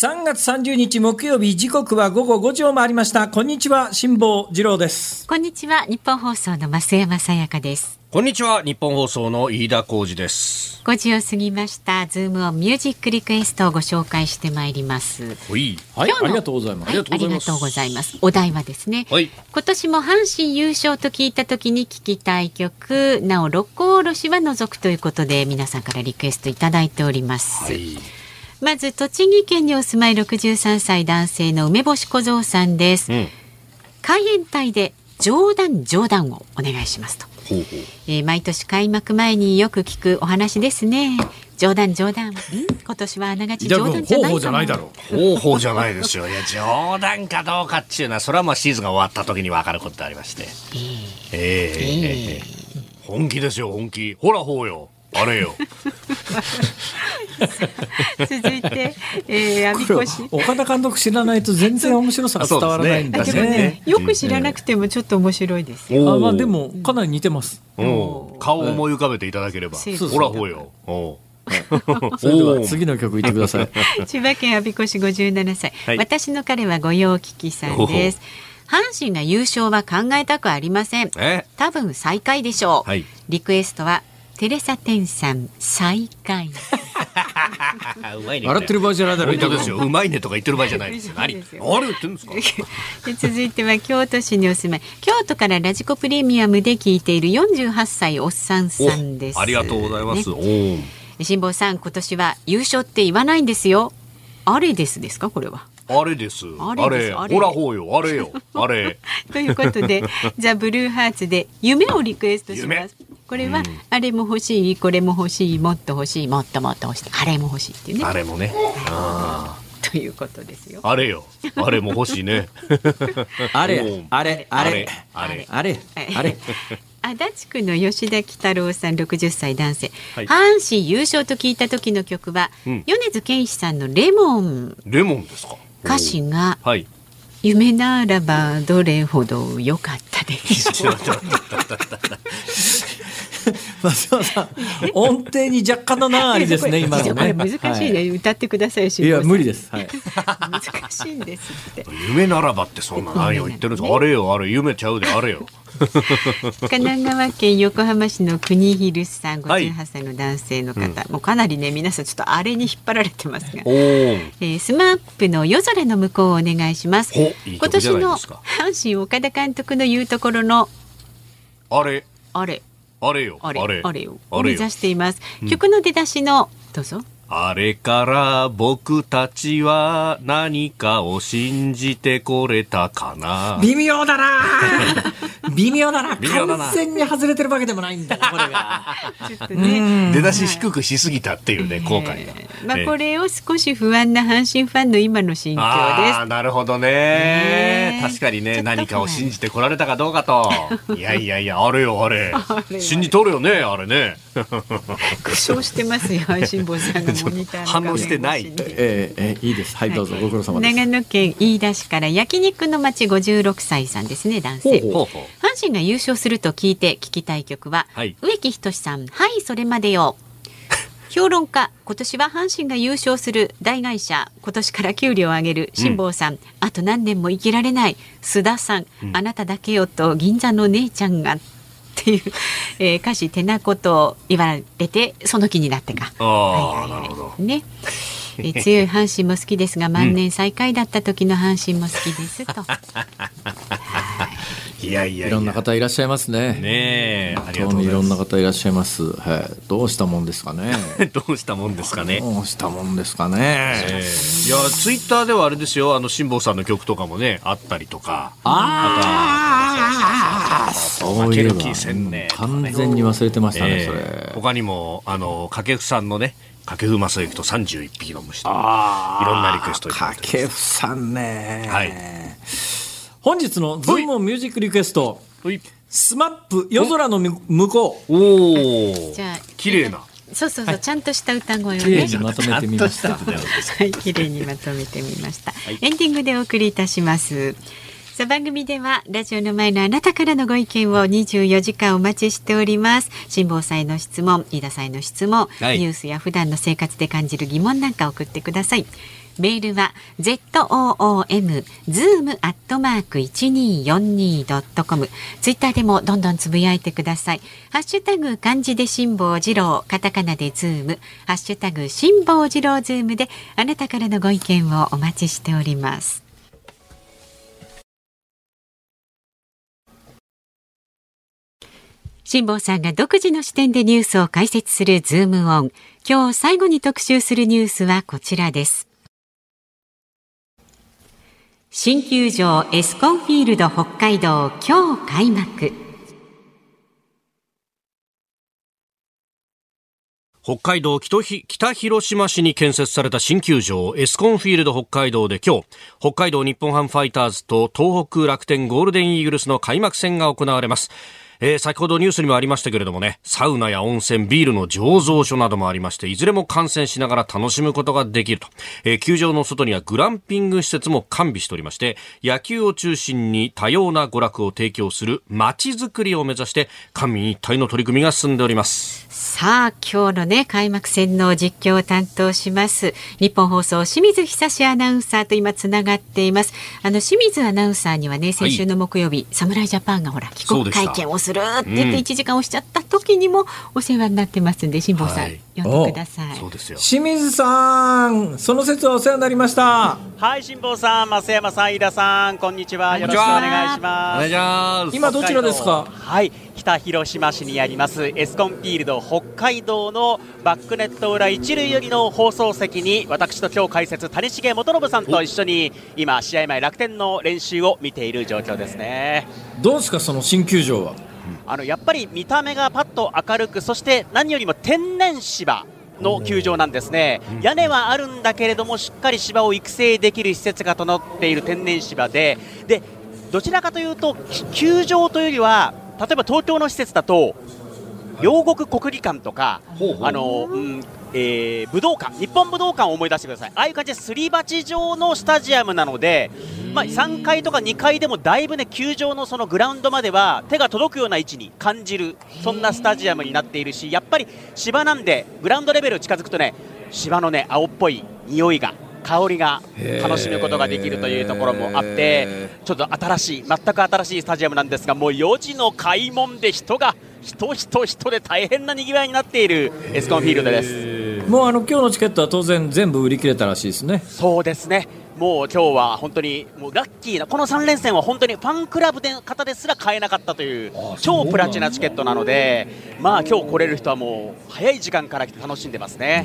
3月30日木曜日時刻は午後5時を回りました。こんにちは辛坊治郎です。こんにちは日本放送の増山さやかです。こんにちは日本放送の飯田浩二です。5時を過ぎました。ズームオンミュージックリクエストをご紹介してまいります。はい。はい今日のありがとうございます、はい、ありがとうございます。お題はですね、はい。今年も阪神優勝と聞いた時に聞きたい曲、なお六甲おろしは除くということで皆さんからリクエストいただいております。はいまず栃木県にお住まい63歳男性の梅干し小僧さんです。うん海援隊で冗談冗談をお願いしますと。ほうほうえー毎年開幕前によく聞くお話ですね。冗談冗談。ん？今年はあながち冗談じゃない方法じゃないだう。ろ方法じゃないですよ。いや、冗談かどうかっていうのは、それはまあシーズンが終わった時に分かることでありまして。ええええ本気ですよ、本気。ほら、ほうよ。あれよ。続いて、えー、阿これ比越。岡田監督知らないと全然面白さが伝わらないんだあでもねね、よく知らなくてもちょっと面白いですよ。あまあでもかなり似てます顔を思い浮かべていただければ。そうそうほら、ほうよ。それでは次の曲いってください 千葉県我孫子市57歳、はい私の彼は御用聞きさんです。阪神が優勝は考えたくありません。え？多分最下位でしょう。はいリクエストはテレサテンさん最下位。うまいね。笑ってる場合じゃないだろ本当ですよ。うまいねとか言ってる場合じゃないですよ。何？そうですよ何言ってるんですか？で続いては京都市にお住まい京都からラジコプレミアムで聞いている48歳おっさんさんです。おありがとうございます。ね辛坊さん今年は優勝って言わないんですよ。あれですですか？これは。あれです。ああれ。れですあれほら、ほうよ。あれよ。あれ。ということでザ・ ブルーハーツで夢をリクエストしま夢？す。これは、あれも欲しいこれも欲しいもっと欲しいもっともっと欲しいあれも欲しいっていうねあれもね。あということですよ。あれよ。あれも欲しいね。あれあれあれあれ。あれあれ足立区の吉田喜太郎さん60歳男性、はい阪神優勝と聞いた時の曲は、うん米津玄師さんのレモンレモンですか？歌詞がはい。夢ならばどれほど良かったでしょう 松山さん音程に若干の難ありですね 今のこれね難しいね、はい。歌ってくださいいや無理でです。はい。難しいんですって。夢ならばってそんな何を言ってるんですか？あれよ、あれ、夢ちゃうで、あれよ。神奈川県横浜市の国広さんはい。58歳の男性の方、もうかなりね皆さんちょっとあれに引っ張られてますが。おお。えー、 SMAP の夜空ノムコウをお願いします。今年の阪神岡田監督の言うところのあれ。あれあれよ。あれあれ。あれをあれよ。目指しています、曲の出だしのどうぞあれから僕たちは何かを信じてこれたかな？微妙だな。微妙だな。微妙だな。完全に外れてるわけでもないんだな これが。ちょっとね。出だし低くしすぎたっていうね、後悔が。まあ、ええこれを少し不安な阪神ファンの今の心境ああ、なるほどね。確かにね、何かを信じてこられたかどうかと。いやいやいや、あれよ、あれ。あれ。信じとるよね、あれね。です苦笑してますよ辛坊さんが反応してないえーえーいいです。はいどうぞご苦労様です。長野県飯田市から焼肉の町56歳さんですね男性。ほうほう。ほう。阪神が優勝すると聞いて聞きたい曲は、はい。植木仁さんはいそれまでよ。評論家今年は阪神が優勝する大会社今年から給料を上げる辛坊さん、あと何年も生きられない須田さん、あなただけよと銀座の姉ちゃんがっていう、えー歌詞てなことを言われてその気になってか。ね。えー強い阪神も好きですが万年最下位だった時の阪神も好きですと。は いいやいやいろんな方いらっしゃいますね。ねえありがとう本当にいろんございまな方いらっしゃいます。はい。どうしたもんですかね。す どうしたもんですかねどうしたもんですかね。えーいやツイッターではあれですよあの辛坊さんの曲とかもねあったりとかああ、そういえば負ける気せんね完全に忘れてましたね、えーそれ。他にもあの掛布さんのね掛布雅之と31匹の虫といあろんなリクエストいただいてます掛布さんね。はい本日のズームミュージックリクエスト、はい SMAP夜空ノムコウ。おおじゃあ綺麗なそうそうそう、ちゃんとした歌声を綺麗ねにまとめてみました。はい、綺麗にまとめてみました。エンディングでお送りいたします。さあ番組ではラジオの前のあなたからのご意見を24時間お待ちしております。辛坊さんへの質問、飯田さんへの質問、はいニュースや普段の生活で感じる疑問なんか送ってください。メールは z o o m zoom アットマーク一二四二ドットコム。ツイッターでもどんどんつぶやいてください。ハッシュタグ漢字で辛坊治郎、カタカナでズーム、ハッシュタグ辛坊治郎ズームであなたからのご意見をお待ちしております。辛坊さんが独自の視点でニュースを解説するズームオン。今日最後に特集するニュースはこちらです。新球場エスコンフィールド北海道今日開幕。北海道北広島市に建設された新球場エスコンフィールド北海道で今日北海道日本ハムファイターズと東北楽天ゴールデンイーグルスの開幕戦が行われますえー先ほどニュースにもありましたけれどもね、サウナや温泉、ビールの醸造所などもありまして、いずれも観戦しながら楽しむことができると。えー球場の外にはグランピング施設も完備しておりまして、野球を中心に多様な娯楽を提供する街づくりを目指して、官民一体の取り組みが進んでおります。さあ今日のね開幕戦の実況を担当します日本放送清水久志アナウンサーと今つながっていますあの清水アナウンサーにはね先週の木曜日、侍ジャパンがほら帰国会見をするって言って1時間押しちゃった時にもお世話になってますんで辛坊さん、はい呼んでくださいそうですよ。清水さん、その説はお世話になりました。はい、辛坊さん、増山さん、飯田さん、こんにちは。よろしくお願いします。します今どちらですか？はい、北広島市にありますエスコンフィールド北海道のバックネット裏一塁よりの放送席に私と今日解説谷重元信さんと一緒に今試合前楽天の練習を見ている状況ですね。どうですか、その新球場は？あのやっぱり見た目がパッと明るくそして何よりも天然芝の球場なんですね、屋根はあるんだけれどもしっかり芝を育成できる施設が整っている天然芝で。でどちらかというとき球場というよりは例えば東京の施設だと両国国技館とかあの、うんえー武道館日本武道館を思い出してください。ああいう感じですり鉢状のスタジアムなので、まあ、3階とか2階でもだいぶね球場のそのグラウンドまでは手が届くような位置に感じるそんなスタジアムになっているしやっぱり芝なんでグラウンドレベル近づくとね芝のね青っぽい匂いが香りが楽しむことができるというところもあってちょっと新しい全く新しいスタジアムなんですがもう4時の開門で人が人人人で大変なにぎわいになっているエスコンフィールドです。もうあの今日のチケットは当然全部売り切れたらしいですね。そうですね。もう今日は本当にもうラッキーなこの3連戦は本当にファンクラブの方ですら買えなかったという超プラチナチケットなので、まあ今日来れる人はもう早い時間から来て楽しんでますね。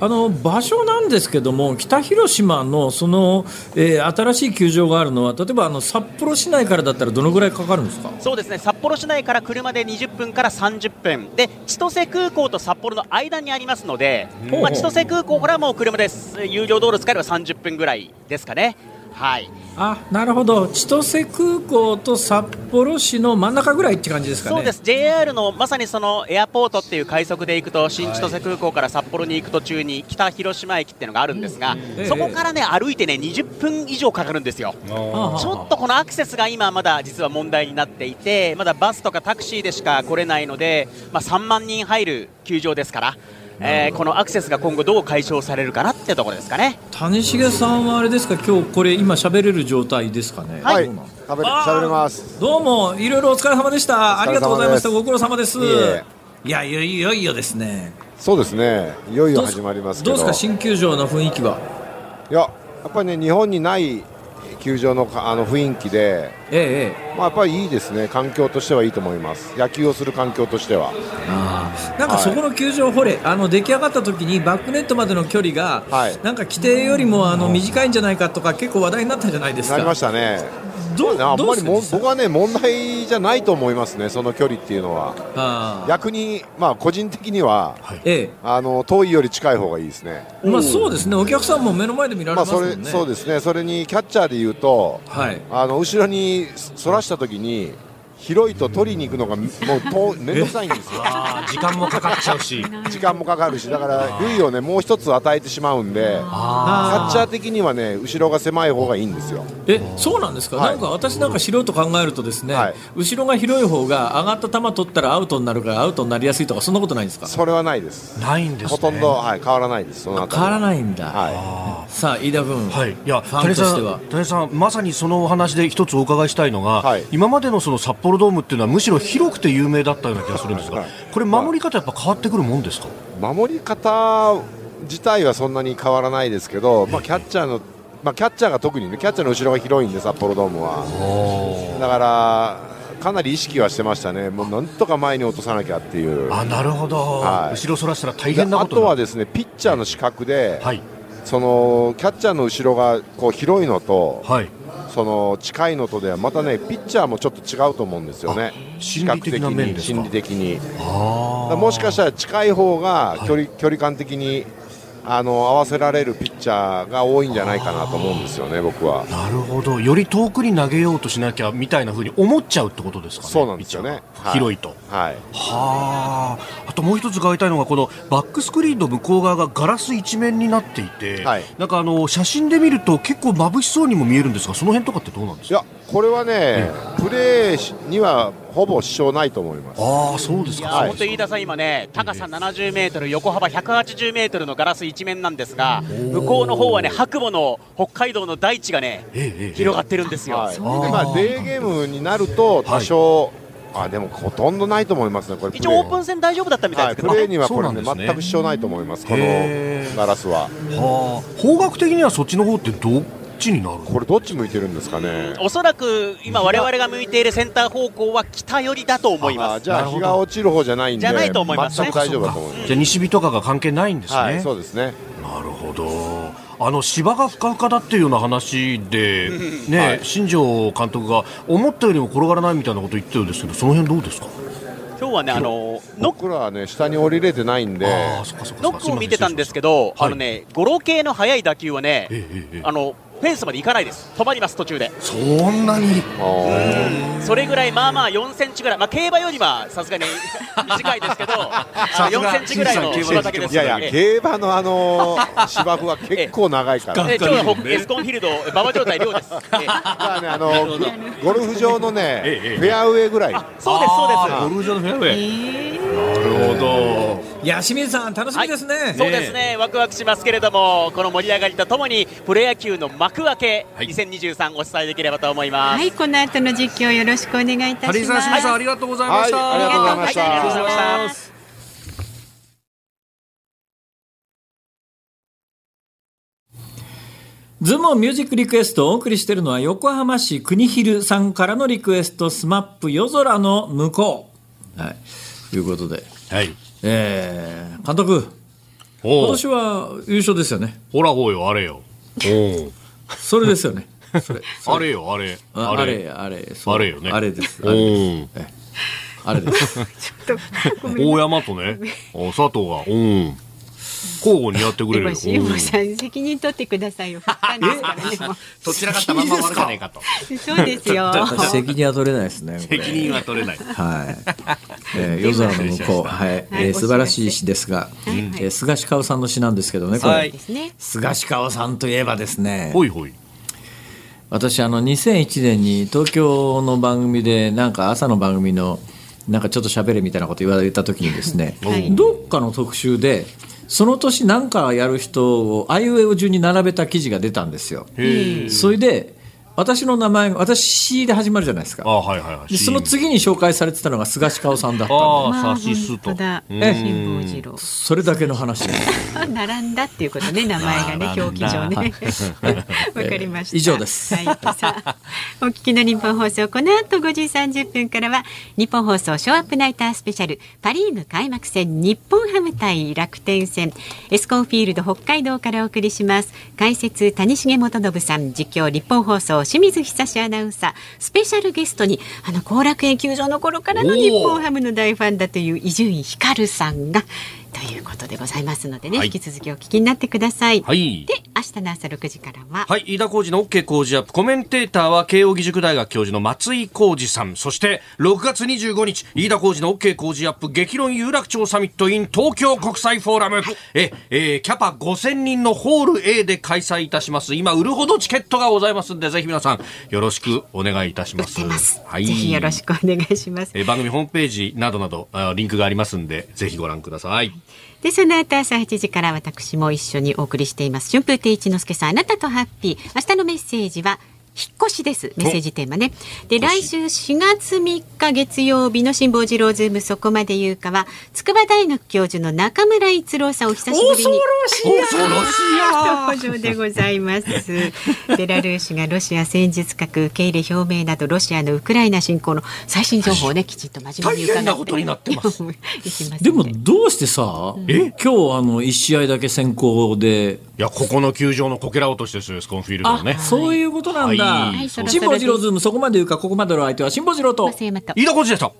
あの場所なんですけども、北広島のその、えー新しい球場があるのは、例えばあの札幌市内からだったらどのぐらいかかるんですか？そうですね。札幌市内から車で20分から30分で千歳空港と札幌の間にありますので、まあ千歳空港からもう車です有料道路使えれば30分ぐらいですかね。はい。あ、なるほど。千歳空港と札幌市の真ん中ぐらいって感じですかね。そうです JR のまさにそのエアポートっていう快速で行くと新千歳空港から札幌に行く途中に北広島駅っていうのがあるんですが、ええそこからね歩いてね20分以上かかるんですよ。ちょっとこのアクセスが今まだ実は問題になっていてまだバスとかタクシーでしか来れないので、まあ、3万人入る球場ですから、えーこのアクセスが今後どう解消されるかなってところですかね。谷重さんはあれですか、今日これ今喋れる状態ですかね？はいどうなん、食べ喋れます。どうもいろいろお疲れ様でした。ありがとうございました。ご苦労様です。いえいやいよいよいよですね。そうですね。いよいよ始まりますけど。どうですか？新球場の雰囲気は。いや、やっぱりね日本にない球場のかあの雰囲気で、ええまあ、やっぱりいいですね、環境としてはいいと思います、野球をする環境としては。ああなんかそこの球場、ほれあの出来上がった時にバックネットまでの距離が、はいなんか規定よりもあの短いんじゃないかとか結構話題になったじゃないですか。なりましたね。どうまああんまりもどうしてですか？僕はね問題じゃないと思いますね、その距離っていうのは。ああ逆に、まあ、個人的には、えあの遠いより近い方がいいですね。えまあそうですねお客さんも目の前で見られまあ、ますもんね。それそうですね、それにキャッチャーでいうと、はいあの後ろにそらしたときに、広いと取りに行くのが もうと面倒くさいんですよ。時間もかかっちゃうし。時間もかかるし、だから塁をねもう一つ与えてしまうんで、キャッチャー的にはね後ろが狭い方がいいんですよ。えそうなんですか、はい。なんか私なんか素人考えるとですね、はい。後ろが広い方が上がった球取ったらアウトになるからアウトになりやすいとかそんなことないんですか？それはないです。ないんですね。ほとんど、はい、変わらないです。変わらないんだ、はさあ飯田君、はい、いや、ファン谷さんとしては、谷さん、まさにそのお話で一つお伺いしたいのが、はい。今までのその札幌ドームっていうのは、むしろ広くて有名だったような気がするんですが、はい。これ、守り方、やっぱ変わってくるもんですか、い、守り方自体はそんなに変わらないですけど、まあ、キャッチャーの、まあ、キャッチャーが特にね、キャッチャーの後ろが広いんで、札幌ドームは。だから、かなり意識はしてましたね、もうなんとか前に落とさなきゃっていう。あなるほど、はい。後ろそらしたら大変なことになる。とはですねピッチャーの視覚で、はい、そのキャッチャーの後ろがこう広いのと、はい、その近いのとではまたねピッチャーもちょっと違うと思うんですよね、視覚的心理的に。心理的に。もしかしたら近い方が距離,、距離感的にあの合わせられるピッチャーが多いんじゃないかなと思うんですよね、僕は。なるほど、より遠くに投げようとしなきゃみたいなふうに思っちゃうってことですかね、そうなんですよね。はい。広いと。はい、はあ、あともう一つ伺いたいのがこのバックスクリーンの向こう側がガラス一面になっていて、はい。なんかあの写真で見ると結構眩しそうにも見えるんですがその辺とかってどうなんですか？いや、これはね、プレーにはほぼ支障ないと思います。ああそうですか、い。やー本当、飯田さん、今ね、高さ70メートル、横幅180メートルのガラス一面なんですが、向こうの方はね、白母の北海道の大地がね、広がってるんですよ。はい、でまあ、デーゲームになると多少、あでもほとんどないと思いますね、これ一応オープン戦大丈夫だったみたいはい、ですけどね。プレーにはこれねそうなんですね。全く支障ないと思います、このガラスは。はあ。方角的にはそっちの方ってどっちになるの？これ、どっち向いてるんですかね？おそらく今、我々が向いているセンター方向は北寄りだと思います。あじゃあ、日が落ちる方じゃないんで、じゃないと思いますね。全く大丈夫だと思います。じゃあ西日とかが関係ないんですね、はい、そうですね。なるほど。あの芝がふかふかだっていうような話で、ねはい。新庄監督が思ったよりも転がらないみたいなこと言ってるんですけどその辺どうですか？今日はね、あのノッ僕らはね、下に降りれてないんで、ああそっかそっか。そっかノックを見てたんですけど、はいあのね、ゴロ系の速い打球はね、ええええ。あのフェンスまで行かないです、止まります、途中で。そんなに？それぐらい、まあまあ4センチぐらい、まあ、競馬よりはさすがに 短いですけど、あの4センチぐらいの芝丈ですいやいや、ええ。競馬のあのー 芝生は結構長いから。え今日はエスコンフィールド、馬場状態、量です。ね、あのゴルフ場のね、ええフェアウェイぐらい。そうです、そうです。ゴルフ場のフェアウェイ、なるほど。いや清水さん楽しみですね、そうですね、ワクワクしますけれども、この盛り上がりとともに、プロ野球の幕開け、はい2023お伝えできればと思います。はい、この後の実況よろしくお願いいたします。沢清水さんありがとうございました、はいありがとうございましたはいありがとうございました。ズームミュージックリクエストをお送りしているのは横浜市国広さんからのリクエスト SMAP夜空ノムコう。はい。ということで、はいえー、監督、今年は優勝ですよね。ほらほうよあれよおうそれですよね。それ。あれよあれ。ああれ、あれ、あれよね。あれです。おあれです。うあれです。大山とね。お佐藤が。うん交互にやってくれるよ。辛坊さん責任取ってくださいよ。振 ったんですからね。もどちらかったまんま悪かねえかと。うそうですよ。私責任は取れないですね。責任は取れない。はい。えー 夜空の向こう、はい、えー素晴らしい詩ですが、えー菅氏顔さんの詩なんですけどね、これ。はい。菅氏顔さんといえばですね、ほいほい。私あの2001年に東京の番組でなんか朝の番組のなんかちょっと喋れみたいなこと言われた時にですね、はい。どっかの特集でその年なんかやる人をあいうえお順に並べた記事が出たんですよ。それで私の名前が私で始まるじゃないですか。あはいはいはい。でその次に紹介されてたのが菅氏顔さんだったんあまああサシスと。それだけの話並んだっていうことね名前がね 表記上ね。わかりました。以上です。はい。さあお聞きの日本放送この後5時30分からは日本放送ショーアップナイタースペシャルパリーグ開幕戦日本ハム対楽天戦。エスコンフィールド北海道からお送りします。解説谷重元信さん実況日本放送清水久志アナウンサースペシャルゲストにあの後楽園球場の頃からの日本ハムの大ファンだという伊集院光さんがということでございますのでね、はい引き続きお聞きになってください。はいで明日の朝6時からは、はい、飯田浩二の OK 工事アップ。コメンテーターは慶應義塾大学教授の松井浩二さん。そして、6月25日、飯田浩二の OK 工事アップ激論有楽町サミット in 東京国際フォーラム。え、えーキャパ5000人のホール A で開催いたします。今、売るほどチケットがございますんで、ぜひ皆さん、よろしくお願いいたします。はい。ぜひよろしくお願いします。えー番組ホームページなどなど、あリンクがありますんで、ぜひご覧ください。で、その後朝8時から私も一緒にお送りしています。春風亭一之輔さん、あなたとハッピー。明日のメッセージは、引っ越しです。メッセージテーマね。で、来週4月3日月曜日の辛坊治郎ズームそこまで言うかは、筑波大学教授の中村逸郎さんお久しぶりに。恐ろしいや登場でございます。ベラルーシがロシア戦術核受け入れ表明などロシアのウクライナ侵攻の最新情報をねきちんと真面目に伺って大変なことになってますいきますでもどうしてさえ？今日あの1試合だけ先行でいや、ここの球場のこけら落としですよ、エスコンフィールドのね。そういうことなんだはい辛坊治郎ズームそこまで言うかここまでの相手は辛坊治郎と。増山と。飯田浩司でした。